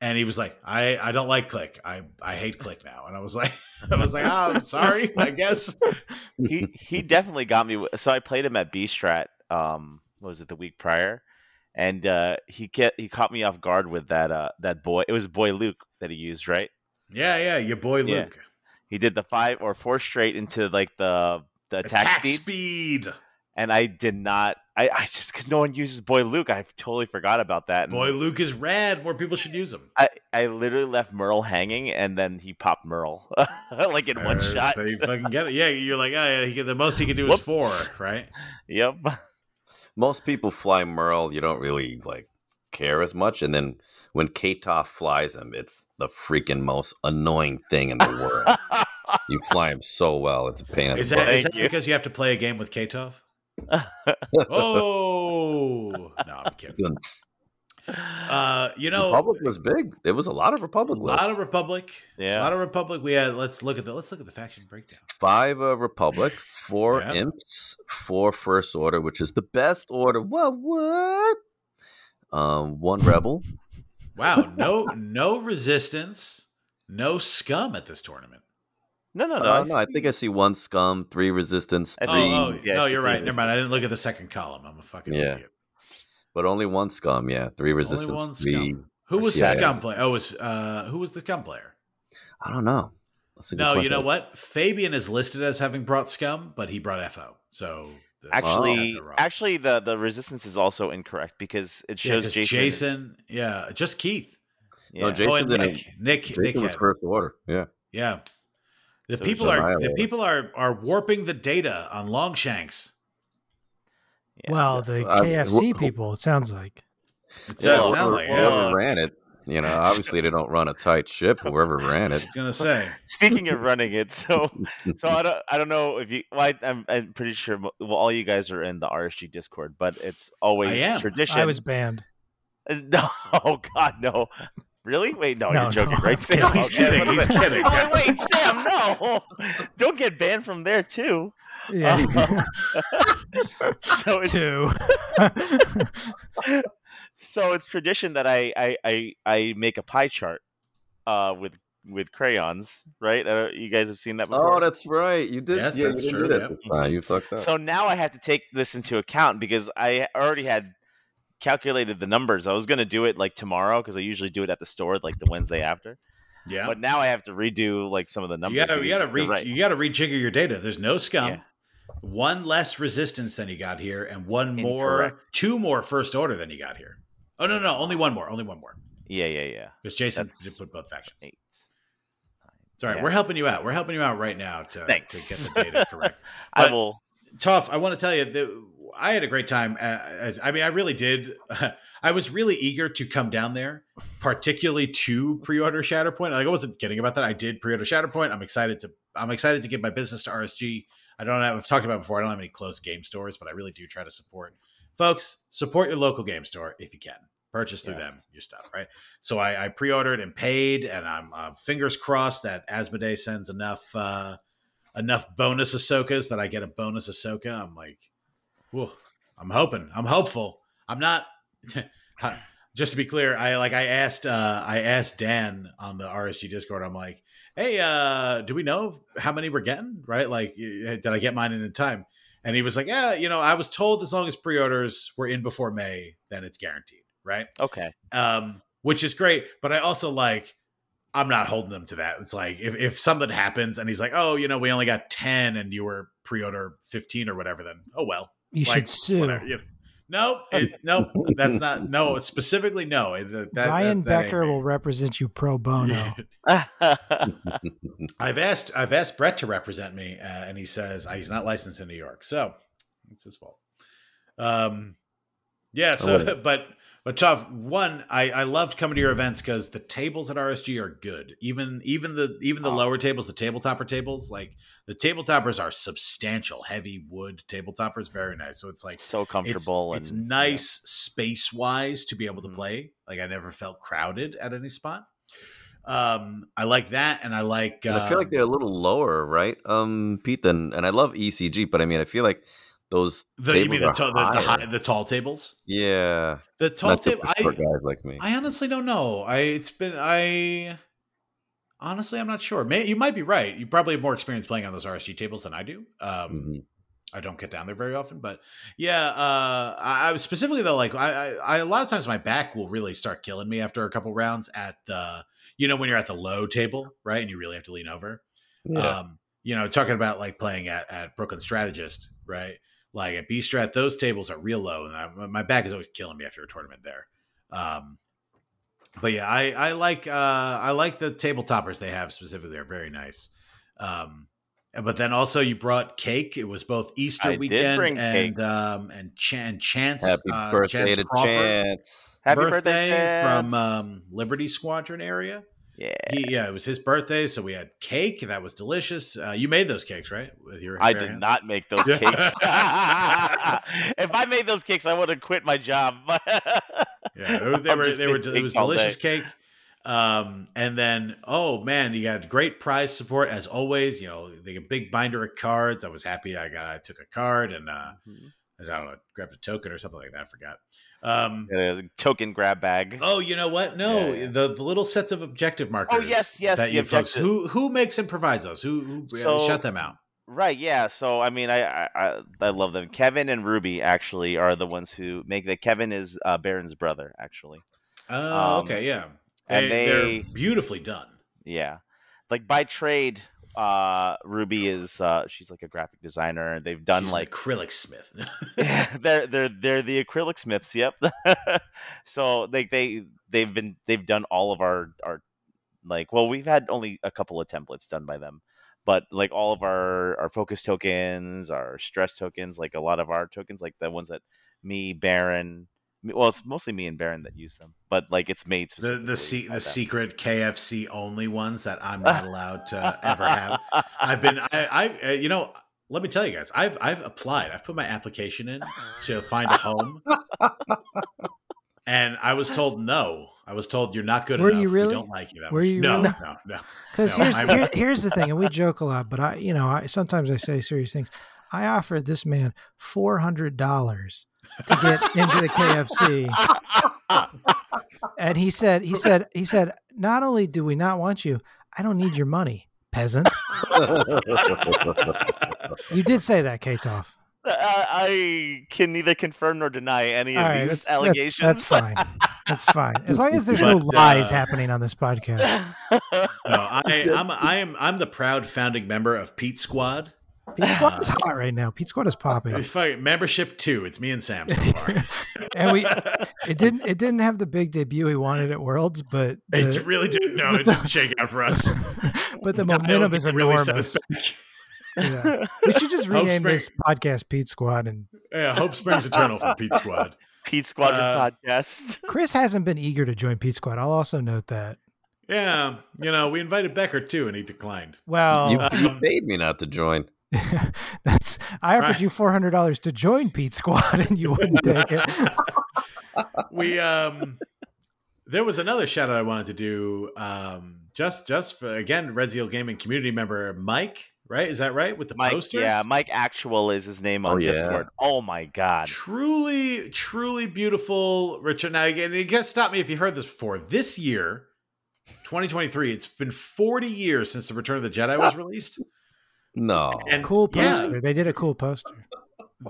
and he was like, "I I don't like click. I I hate click now." And I was like, I was like, "Oh, I'm sorry. I guess." he he definitely got me. So I played him at B Strat. Um, what was it the week prior? And uh, he get he caught me off guard with that uh that boy. It was boy Luke that he used, right? Yeah, yeah, your boy Yeah. Luke. He did the five or four straight into like the the attack, Attack speed, speed. and I did not. I, I just because no one uses boy Luke, I totally forgot about that. And Boy, Luke is rad. More people should use him. I, I literally left Merle hanging, and then he popped Merle like in one Uh, shot. So you fucking get it. Yeah, you're like, oh, yeah, he the most he can do is four, right? Yep. Most people fly Merle. You don't really like care as much, and then when Ktoff flies him, it's the freaking most annoying thing in the world. you fly him so well; it's a pain in Is the that, butt. is that you. because you have to play a game with Ktoff? Oh, no, I'm kidding. Uh, you know, Republic was big. There was a lot of Republic a lists. lot of Republic. Yeah, a lot of Republic. We had. Let's look at the. Let's look at the faction breakdown. Five uh, Republic, four Yeah. Imps, four First Order, which is the best order. What? What? Um, one Rebel. Wow, no, no resistance, no scum at this tournament. No, no, no. Uh, I no, I think I see one Scum, three Resistance, Oh, Oh, three, oh, yeah, no, you're three right. Never mind. I didn't look at the second column. I'm a fucking Yeah. idiot. But only one Scum. Yeah, three Resistance, Only one three. scum. Who was the scum player? Oh, was uh, who was the scum player? I don't know. That's a good No, you know what? Fabian is listed as having brought scum, but he brought FO. So the- actually, Oh. actually, the the resistance is also incorrect because it yeah, shows 'cause Jason. Jason, yeah, just Keith. No, yeah. Jason oh, and didn't. Nick, Nick, Jason Nick was First Order. Yeah. yeah. The So people are the people are are warping the data on Longshanks. Yeah. Well, the Uh, KFC wh- people, it sounds like. It Yeah, does whoever, sound like whoever yeah. Ran it. You know, obviously they don't run a tight ship. Whoever ran I it. was gonna say. Speaking of running it, so so I don't I don't know if you. Well, I, I'm I'm pretty sure. Well, all you guys are in the RSG Discord, but it's always I tradition. I was banned. no. Oh God, no. Really? Wait, no, No, you're joking, no, right? I'm Sam? No, he's Okay. kidding. He's kidding. Oh, wait, Sam, no! Don't get banned from there too. Yeah. So it's Two. so it's tradition that I I I, I make a pie chart uh with with crayons, right? Uh, you guys have seen that before. Oh, that's right. You did. Yes, yeah, that's you true, did it yeah. this time. You fucked up. So now I have to take this into account because I already had calculated the numbers. I was going to do it like tomorrow because I usually do it at the store like the Wednesday after. Yeah. But now I have to redo like some of the numbers. you gotta you gotta re you're right. you gotta rejigger your data. There's no scum. Yeah. One less resistance than you got here, and one more, Incorrect. two more first order than you got here. Oh no, no, only one more, only one more. Yeah, yeah, yeah. Because Jason That's did put both factions. Eight. It's all right. Yeah. We're helping you out. We're helping you out right now to, to get the data correct. I will. Tough. I want to tell you that I had a great time. Uh, as- I mean, I really did. I was really eager to come down there, particularly to pre-order Shatterpoint. Like I wasn't kidding about that. I did pre-order Shatterpoint. I'm excited to. I'm excited to give my business to RSG. I don't have. I've talked about before. I don't have any close game stores, but I really do try to support folks. Support your local game store if you can. Purchase through Yes. them your stuff, right? So I, I pre-ordered and paid, and I'm uh, fingers crossed that Asmodee sends enough. Uh, enough bonus Ahsokas that I get a bonus Ahsoka. I'm like, whoa, I'm hoping. I'm hopeful. I'm not. just to be clear, I like I asked uh I asked Dan on the RSG Discord. I'm like, hey, uh, do we know how many we're getting? Right? Like, did I get mine in in time? And he was like, yeah, you know, I was told as long as pre-orders were in before May, then it's guaranteed. Right? Okay. um, which is great. But I also like, I'm not holding them to that. It's like if, if something happens and he's like, oh, you know, we only got 10 and you were pre-order 15 or whatever, then oh well. You Like, should sue. whatever, you know. No, it, no, that's not. No, specifically no. It- That, that, Ryan that- that Becker will represent you pro bono. I've asked I've asked Brett to represent me, uh, and he says uh, he's not licensed in New York, so it's his fault. Um, yeah. So, whatever. but but tough one. I I loved coming to your events because the tables at RSG are good. Even even the even the Oh. lower tables, the tabletopper tables, like the tabletoppers are substantial, heavy wood tabletoppers, very nice. So it's like so comfortable it's and yeah. nice space wise to be able to Mhm. play. Like I never felt crowded at any spot. Um, I like that, and I like. I feel like um, they're a little lower, right, um, Pete? Than and I love ECG, but I mean, I feel like those the, you mean the, ta- the, the, high, the tall tables. yeah, The tall table. I guys like me. I honestly don't know. I it's been I honestly I'm not sure. May, you might be right. You probably have more experience playing on those RSG tables than I do. Um, Mhm. I don't get down there very often, but yeah, uh, I, I was specifically though, like I, I, I, a lot of times my back will really start killing me after a couple rounds at the, you know, when you're at the low table, right, and you really have to lean over. Yeah. Um, you know, talking about like playing at, at Brooklyn Strategist, right? Like at B Strat, those tables are real low, and I, my back is always killing me after a tournament there. Um, but yeah, I, I like uh, I like the table toppers they have specifically; are very nice. Um, but then also you brought cake. It was both Easter I weekend and cake. um and Chan Chance. Happy uh, birthday Chance to Crawford Chance. Happy birthday, birthday, from um, Liberty Squadron area. Yeah. He, yeah, it was his birthday, so we had cake. That was delicious. Uh, you made those cakes, right? With your I did hands? not make those cakes. if I made those cakes, I would have quit my job. Yeah, they were they were, it was delicious day. cake. Um, and then oh man, you got great prize support as always. You know, a big binder of cards. I was happy I got I took a card and uh, I don't know, grabbed a token or something like that. I forgot. Um, token grab bag. Oh, you know what? No, Yeah, yeah. the the little sets of objective markers. Oh, yes, yes, That the you folks who who makes and provides those? Who who uh, So- shut them out? Right, yeah. So I mean, I, I I love them. Kevin and Ruby actually are the ones who make that. Kevin is uh, Baron's brother, actually. Oh, Um, okay, yeah. and they, they- are beautifully done. Yeah, like by trade, uh, Ruby is uh, she's like a graphic designer, they've done She's like acrylic smith. they're they're they're the acrylic smiths. Yep. so they they they've been they've done all of our our like well we've had only a couple of templates done by them, but like all of our our focus tokens, our stress tokens, like a lot of our tokens, like the ones that me Baron, Well, it's mostly me and Baron that use them, but like it's made The the se- the secret KFC only ones that I'm not allowed to ever have. I've been I, I uh, you know let me tell you guys I've I've applied I've put my application in to find a home and I was told no I was told you're not good Were enough you really? we don't like you that Were much you no, really? no no Because No, here's here, here's the thing, and we joke a lot, but I, you know, I sometimes I say serious things. I offered this man four hundred dollars to get into the KFC, and he said, he said, he said, not only do we not want you, I don't need your money, peasant. You did say that, Ktoff. I, I can neither confirm nor deny any of All right, these that's, allegations. that's, that's fine. That's fine. As long as there's no lies uh, happening on this podcast. no I I'm I am I'm the proud founding member of Pete Squad Pete Squad is hot right now. Pete Squad is popping. it's funny, membership two it's me and Sam so far and we it didn't it didn't have the big debut he wanted at Worlds, but it really didn't no it didn't shake out for us but the momentum is really set us enormous. back. Yeah. We should just rename this podcast Pete Squad. And Yeah, Hope Springs Eternal for Pete Squad. Pete Squad Uh, podcast. Chris hasn't been eager to join Pete Squad. I'll also note that. Yeah, you know, we invited Becker too, and he declined. Well, you, you Um, paid me not to join. that's I offered Right. you four hundred dollars to join Pete Squad, and you wouldn't take it. We um, there was another shout out I wanted to do. Um, just just for again, Red Seal Gaming community member Mike. Right? Is that right? With the Mike, posters? yeah, Mike Actual is his name on Oh, yeah. Discord. Oh my god. Truly, truly beautiful, Richard. Now, again, you guys stop me if you've heard this before. This year, 2023, it's been 40 years since the Return of the Jedi was released. No. And Cool yeah, poster. They did a cool poster.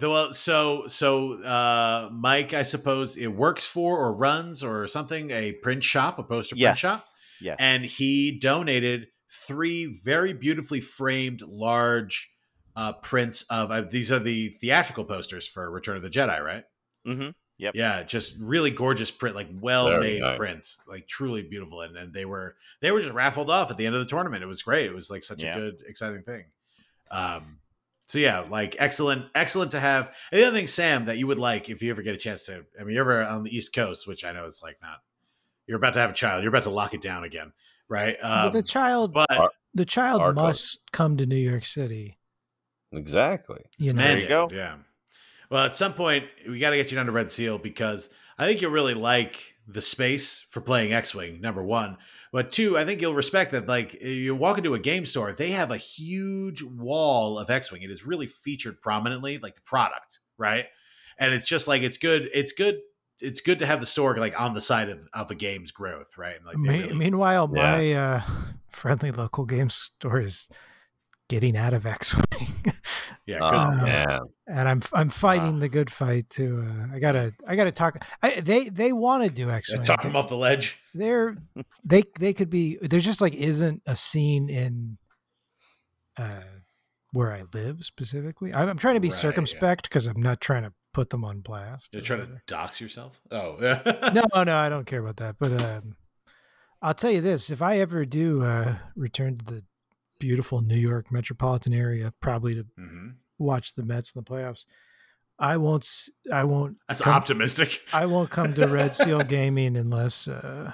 The- Well, so so uh, Mike, I suppose it works for or runs or something a print shop, a poster print shop, Yes. and he donated three very beautifully framed large uh, prints of uh, these are the theatrical posters for Return of the Jedi, right? Mm-hmm. Yep. Yeah, just really gorgeous print, like well made nice. prints, like truly beautiful, and, and they were they were just raffled off at the end of the tournament. It was great. It was like such Yeah. a good, exciting thing. Um, so yeah, like excellent, excellent to have. And the other thing, Sam, that you would like if you ever get a chance to. I mean, you're ever on the East Coast, which I know is like not. You're about to have a child. You're about to lock it down again, right? But Um, the child, but Our- the child our must come to New York City. Exactly. You It's know, There you go. Yeah. Well, at some point, we got to get you down to Red Seal because I think you'll really like the space for playing X Wing, number one. But two, I think you'll respect that, like, you walk into a game store, they have a huge wall of X Wing. It is really featured prominently, like the product, right? And it's just like, it's good. It's good. It's good to have the store like on the side of, of a game's growth, right? And like, they Me- really- meanwhile, Yeah. my uh, friendly local game store is getting out of X-wing, yeah, good. Man. and I'm I'm fighting the good fight too. Uh, I gotta I gotta talk. I, they they want to do Yeah, X-wing. talk them off the ledge. they're they they could be there's just like isn't a scene in uh where I live specifically. I'm, I'm trying to be Right, circumspect because I'm not trying to put them on blast. You're trying to dox yourself? Oh, No, no, I don't care about that. But um, I'll tell you this: if I ever do uh, return to the beautiful New York metropolitan area, probably to hmm watch the Mets in the playoffs, I won't. I won't. That's come- optimistic. I won't come to Red Seal Gaming unless uh,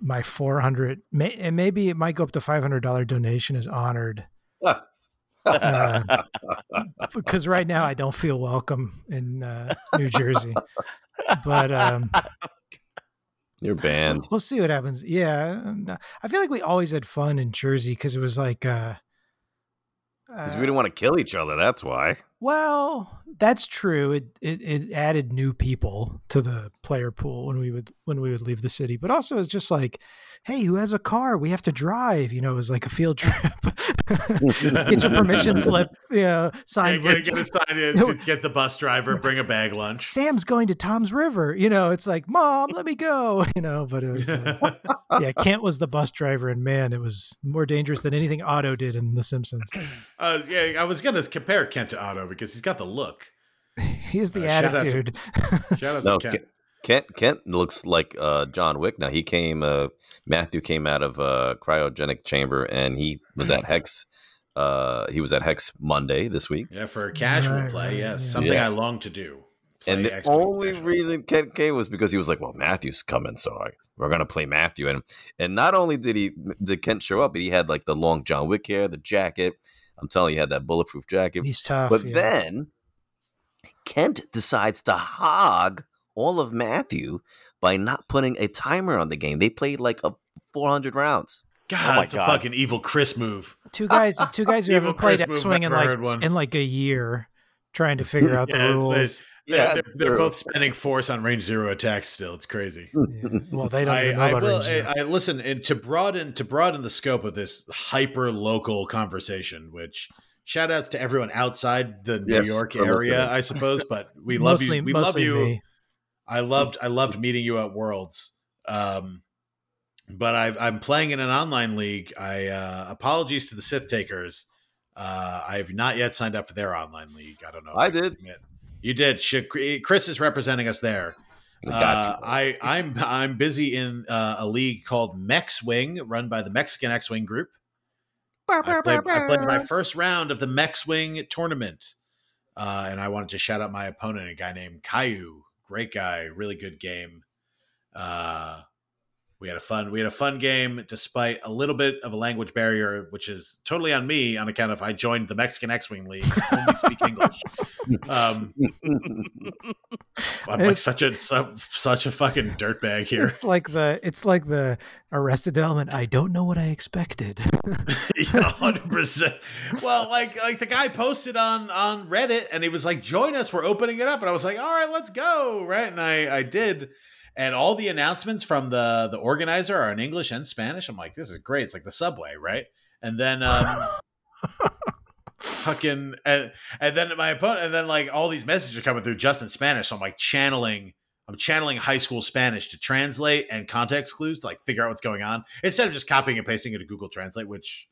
my four hundred, may, and maybe it might go up to five hundred dollar donation is honored. Uh, because right now I don't feel welcome in uh, New Jersey. But um, You're banned. we'll see what happens. Yeah, uh, I feel like we always had fun in Jersey because it was like, uh, Because uh, we didn't want to kill each other. That's why. well, that's true. It, it it added new people to the player pool when we would when we would leave the city, but also it's just like, hey, who has a car? We have to drive. You know, it was like a field trip. Get your permission slip. You know, Yeah, get, a sign in to get the bus driver, bring a bag lunch. Sam's going to Tom's River. You know, it's like, Mom, let me go. You know, but it was, uh, yeah, Kent was the bus driver, and man, it was more dangerous than anything Otto did in The Simpsons. uh, yeah, I was gonna compare Kent to Otto because he's got the look. He has the Uh, shout out to- attitude. Shout out No, to Kent. Kent Kent looks like uh, John Wick now. He came. Uh, Matthew came out of a cryogenic chamber, and he was at Hex. Uh, he was at Hex Monday this week. Yeah, for a casual Right, play, right, yes, yeah. something Yeah. I long to do. and the X-Wing only National. reason Kent came was because he was like, "Well, Matthew's coming, so I, we're gonna play Matthew." And and not only did he did Kent show up, but he had like the long John Wick hair, the jacket. I'm telling you, he had that bulletproof jacket. He's tough. But yeah. then Kent decides to hog all of Matthew by not putting a timer on the game. They played like a 400 rounds. God, Oh my it's a fucking evil Chris move. two guys, two guys who haven't played Chris X Wing in like one. in like a year, trying to figure out the Yeah, rules. They're, they're, they're both spending force on range zero attacks still. It's crazy. Hmm. Yeah. Well, they don't I, know I about will. range zero. I, I listen and to broaden to broaden the scope of this hyper local conversation. Which shout outs to everyone outside the New Yes, York area, listening. I suppose. But we love mostly, you. We love you. me. I loved I loved meeting you at Worlds. Um, but I've, I'm playing in an online league. I uh, apologies to the Sith Takers. Uh, I have not yet signed up for their online league. I don't know. if I did. commit. You did. Chris is representing us there. I uh, I, I'm I'm busy in uh, a league called Mex Wing, run by the Mexican X Wing Group. I played, I played my first round of the Mex Wing tournament, uh, and I wanted to shout out my opponent, a guy named Caillou. Great guy, really good game. Uh, we had a fun we had a fun game despite a little bit of a language barrier, which is totally on me on account of I joined the Mexican X Wing League. Only speak English. Um, I'm like such a su- such a fucking dirtbag here. It's like the it's like the arrested element. I don't know what I expected. yeah, hundred percent. Well, like like the guy posted on on Reddit, and he was like, "Join us, we're opening it up," and I was like, "All right, let's go!" Right, and I I did, and all the announcements from the the organizer are in English and Spanish. I'm like, "This is great." It's like the subway, right? And then um, fucking and, and then my opponent, and then like all these messages are coming through just in Spanish. So I'm like channeling. I'm channeling high school Spanish to translate and context clues to like figure out what's going on instead of just copying and pasting it to Google Translate, which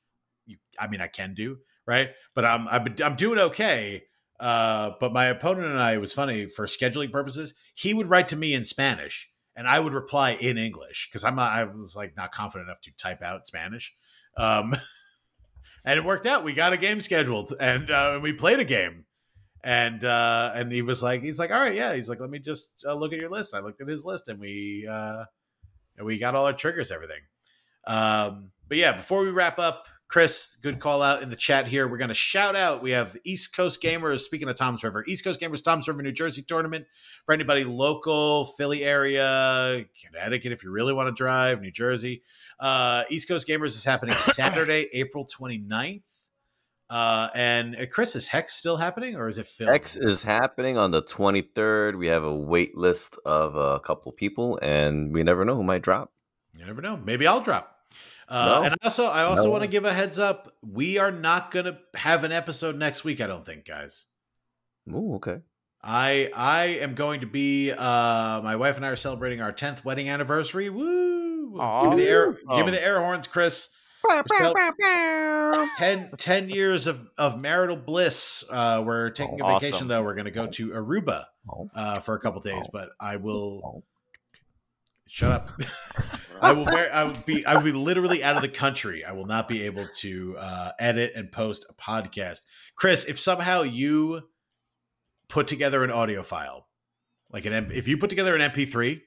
you, I mean, I can do, right? But I'm I'm, I'm doing okay. Uh, but my opponent and I, it was funny for scheduling purposes. He would write to me in Spanish, and I would reply in English because I'm not. I was like not confident enough to type out Spanish. Um, and it worked out. We got a game scheduled, and uh, we played a game. And uh, and he was like, he's like, all right, yeah. He's like, let me just uh, look at your list. I looked at his list, and we uh, and we got all our triggers, everything. Um, but yeah, before we wrap up, Chris, good call out in the chat here. We're going to shout out. We have East Coast Gamers. Speaking of Tom's River, East Coast Gamers Tom's River, New Jersey tournament for anybody local, Philly area, Connecticut, if you really want to drive, New Jersey. Uh, East Coast Gamers is happening Saturday, April 29th. Uh, and uh, Chris, is Hex still happening or is it filled? Hex is happening on the 23rd. We have a wait list of a couple people, and we never know who might drop. You never know. Maybe I'll drop. Uh, No. and also, I also No. want to give a heads up. We are not going to have an episode next week. I don't think, guys. Ooh, okay. I I am going to be. Uh, my wife and I are celebrating our tenth wedding anniversary. Woo! Give me the air. Give me the air horns, Chris. Cel- 10, 10 years of, of marital bliss. Uh, we're taking Oh, a vacation awesome. though. We're going to go to Aruba Oh. uh, for a couple days, but I will Oh. Shut up. I will. Wear, I will be. I will be literally out of the country. I will not be able to uh, edit and post a podcast. Chris, if somehow you put together an audio file, like an M- if you put together an MP3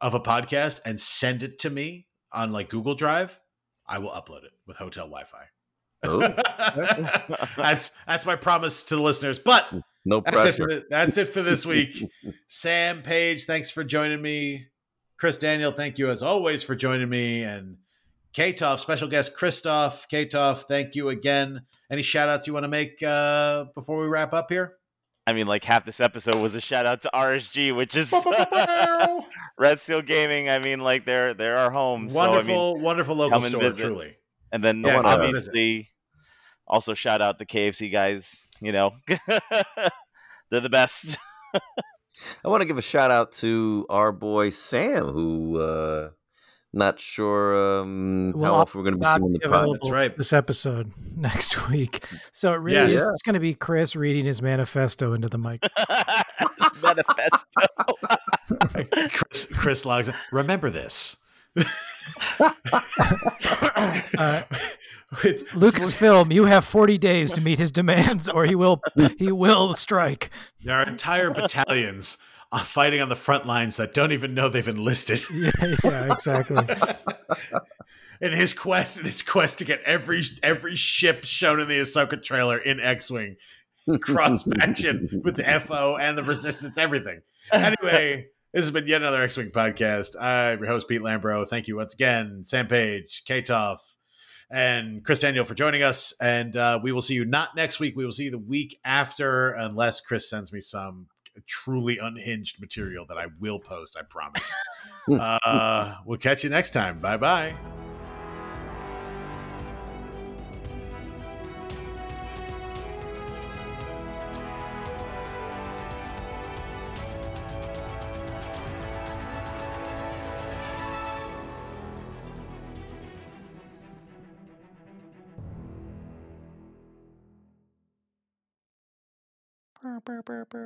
of a podcast and send it to me on like Google Drive, I will upload it with hotel Wi-Fi. Oh, that's that's my promise to the listeners. But no that's it, for pressure. the, that's it for this week. Sam Page, thanks for joining me. Chris Daniel, thank you as always for joining me. And Ktoff, special guest Kristoff. Ktoff, thank you again. Any shout outs you want to make uh, before we wrap up here? I mean, like half this episode was a shout out to RSG, which is Red Seal Gaming. I mean, like they're they're our home. So, I mean, wonderful, wonderful local store, visit. truly. and then Yeah, obviously also shout out the KFC guys. You know, they're the best. I want to give a shout out to our boy Sam, who uh not sure um, Well, how often we're going to be seeing the be pod. That's right. This episode next week. So it really Yes. is Yeah. it's going to be Chris reading his manifesto into the mic. Manifesto. Chris, Chris logs. Remember this. Uh, with Lucasfilm, you have 40 days to meet his demands, or he will he will strike. There are entire battalions uh, fighting on the front lines that don't even know they've enlisted. Yeah, yeah, exactly. in his quest, in his quest to get every every ship shown in the Ahsoka trailer in X-wing, cross faction with the FO and the Resistance, everything. Anyway, this has been yet another X-wing podcast. I'm your host Pete Lambro. Thank you once again, Sam Page, Ktoff, and Chris Daniel for joining us. And uh, we will see you not next week. We will see you the week after, unless Chris sends me some truly unhinged material that I will post. I promise. uh, we'll catch you next time. Bye bye. Apa, apa.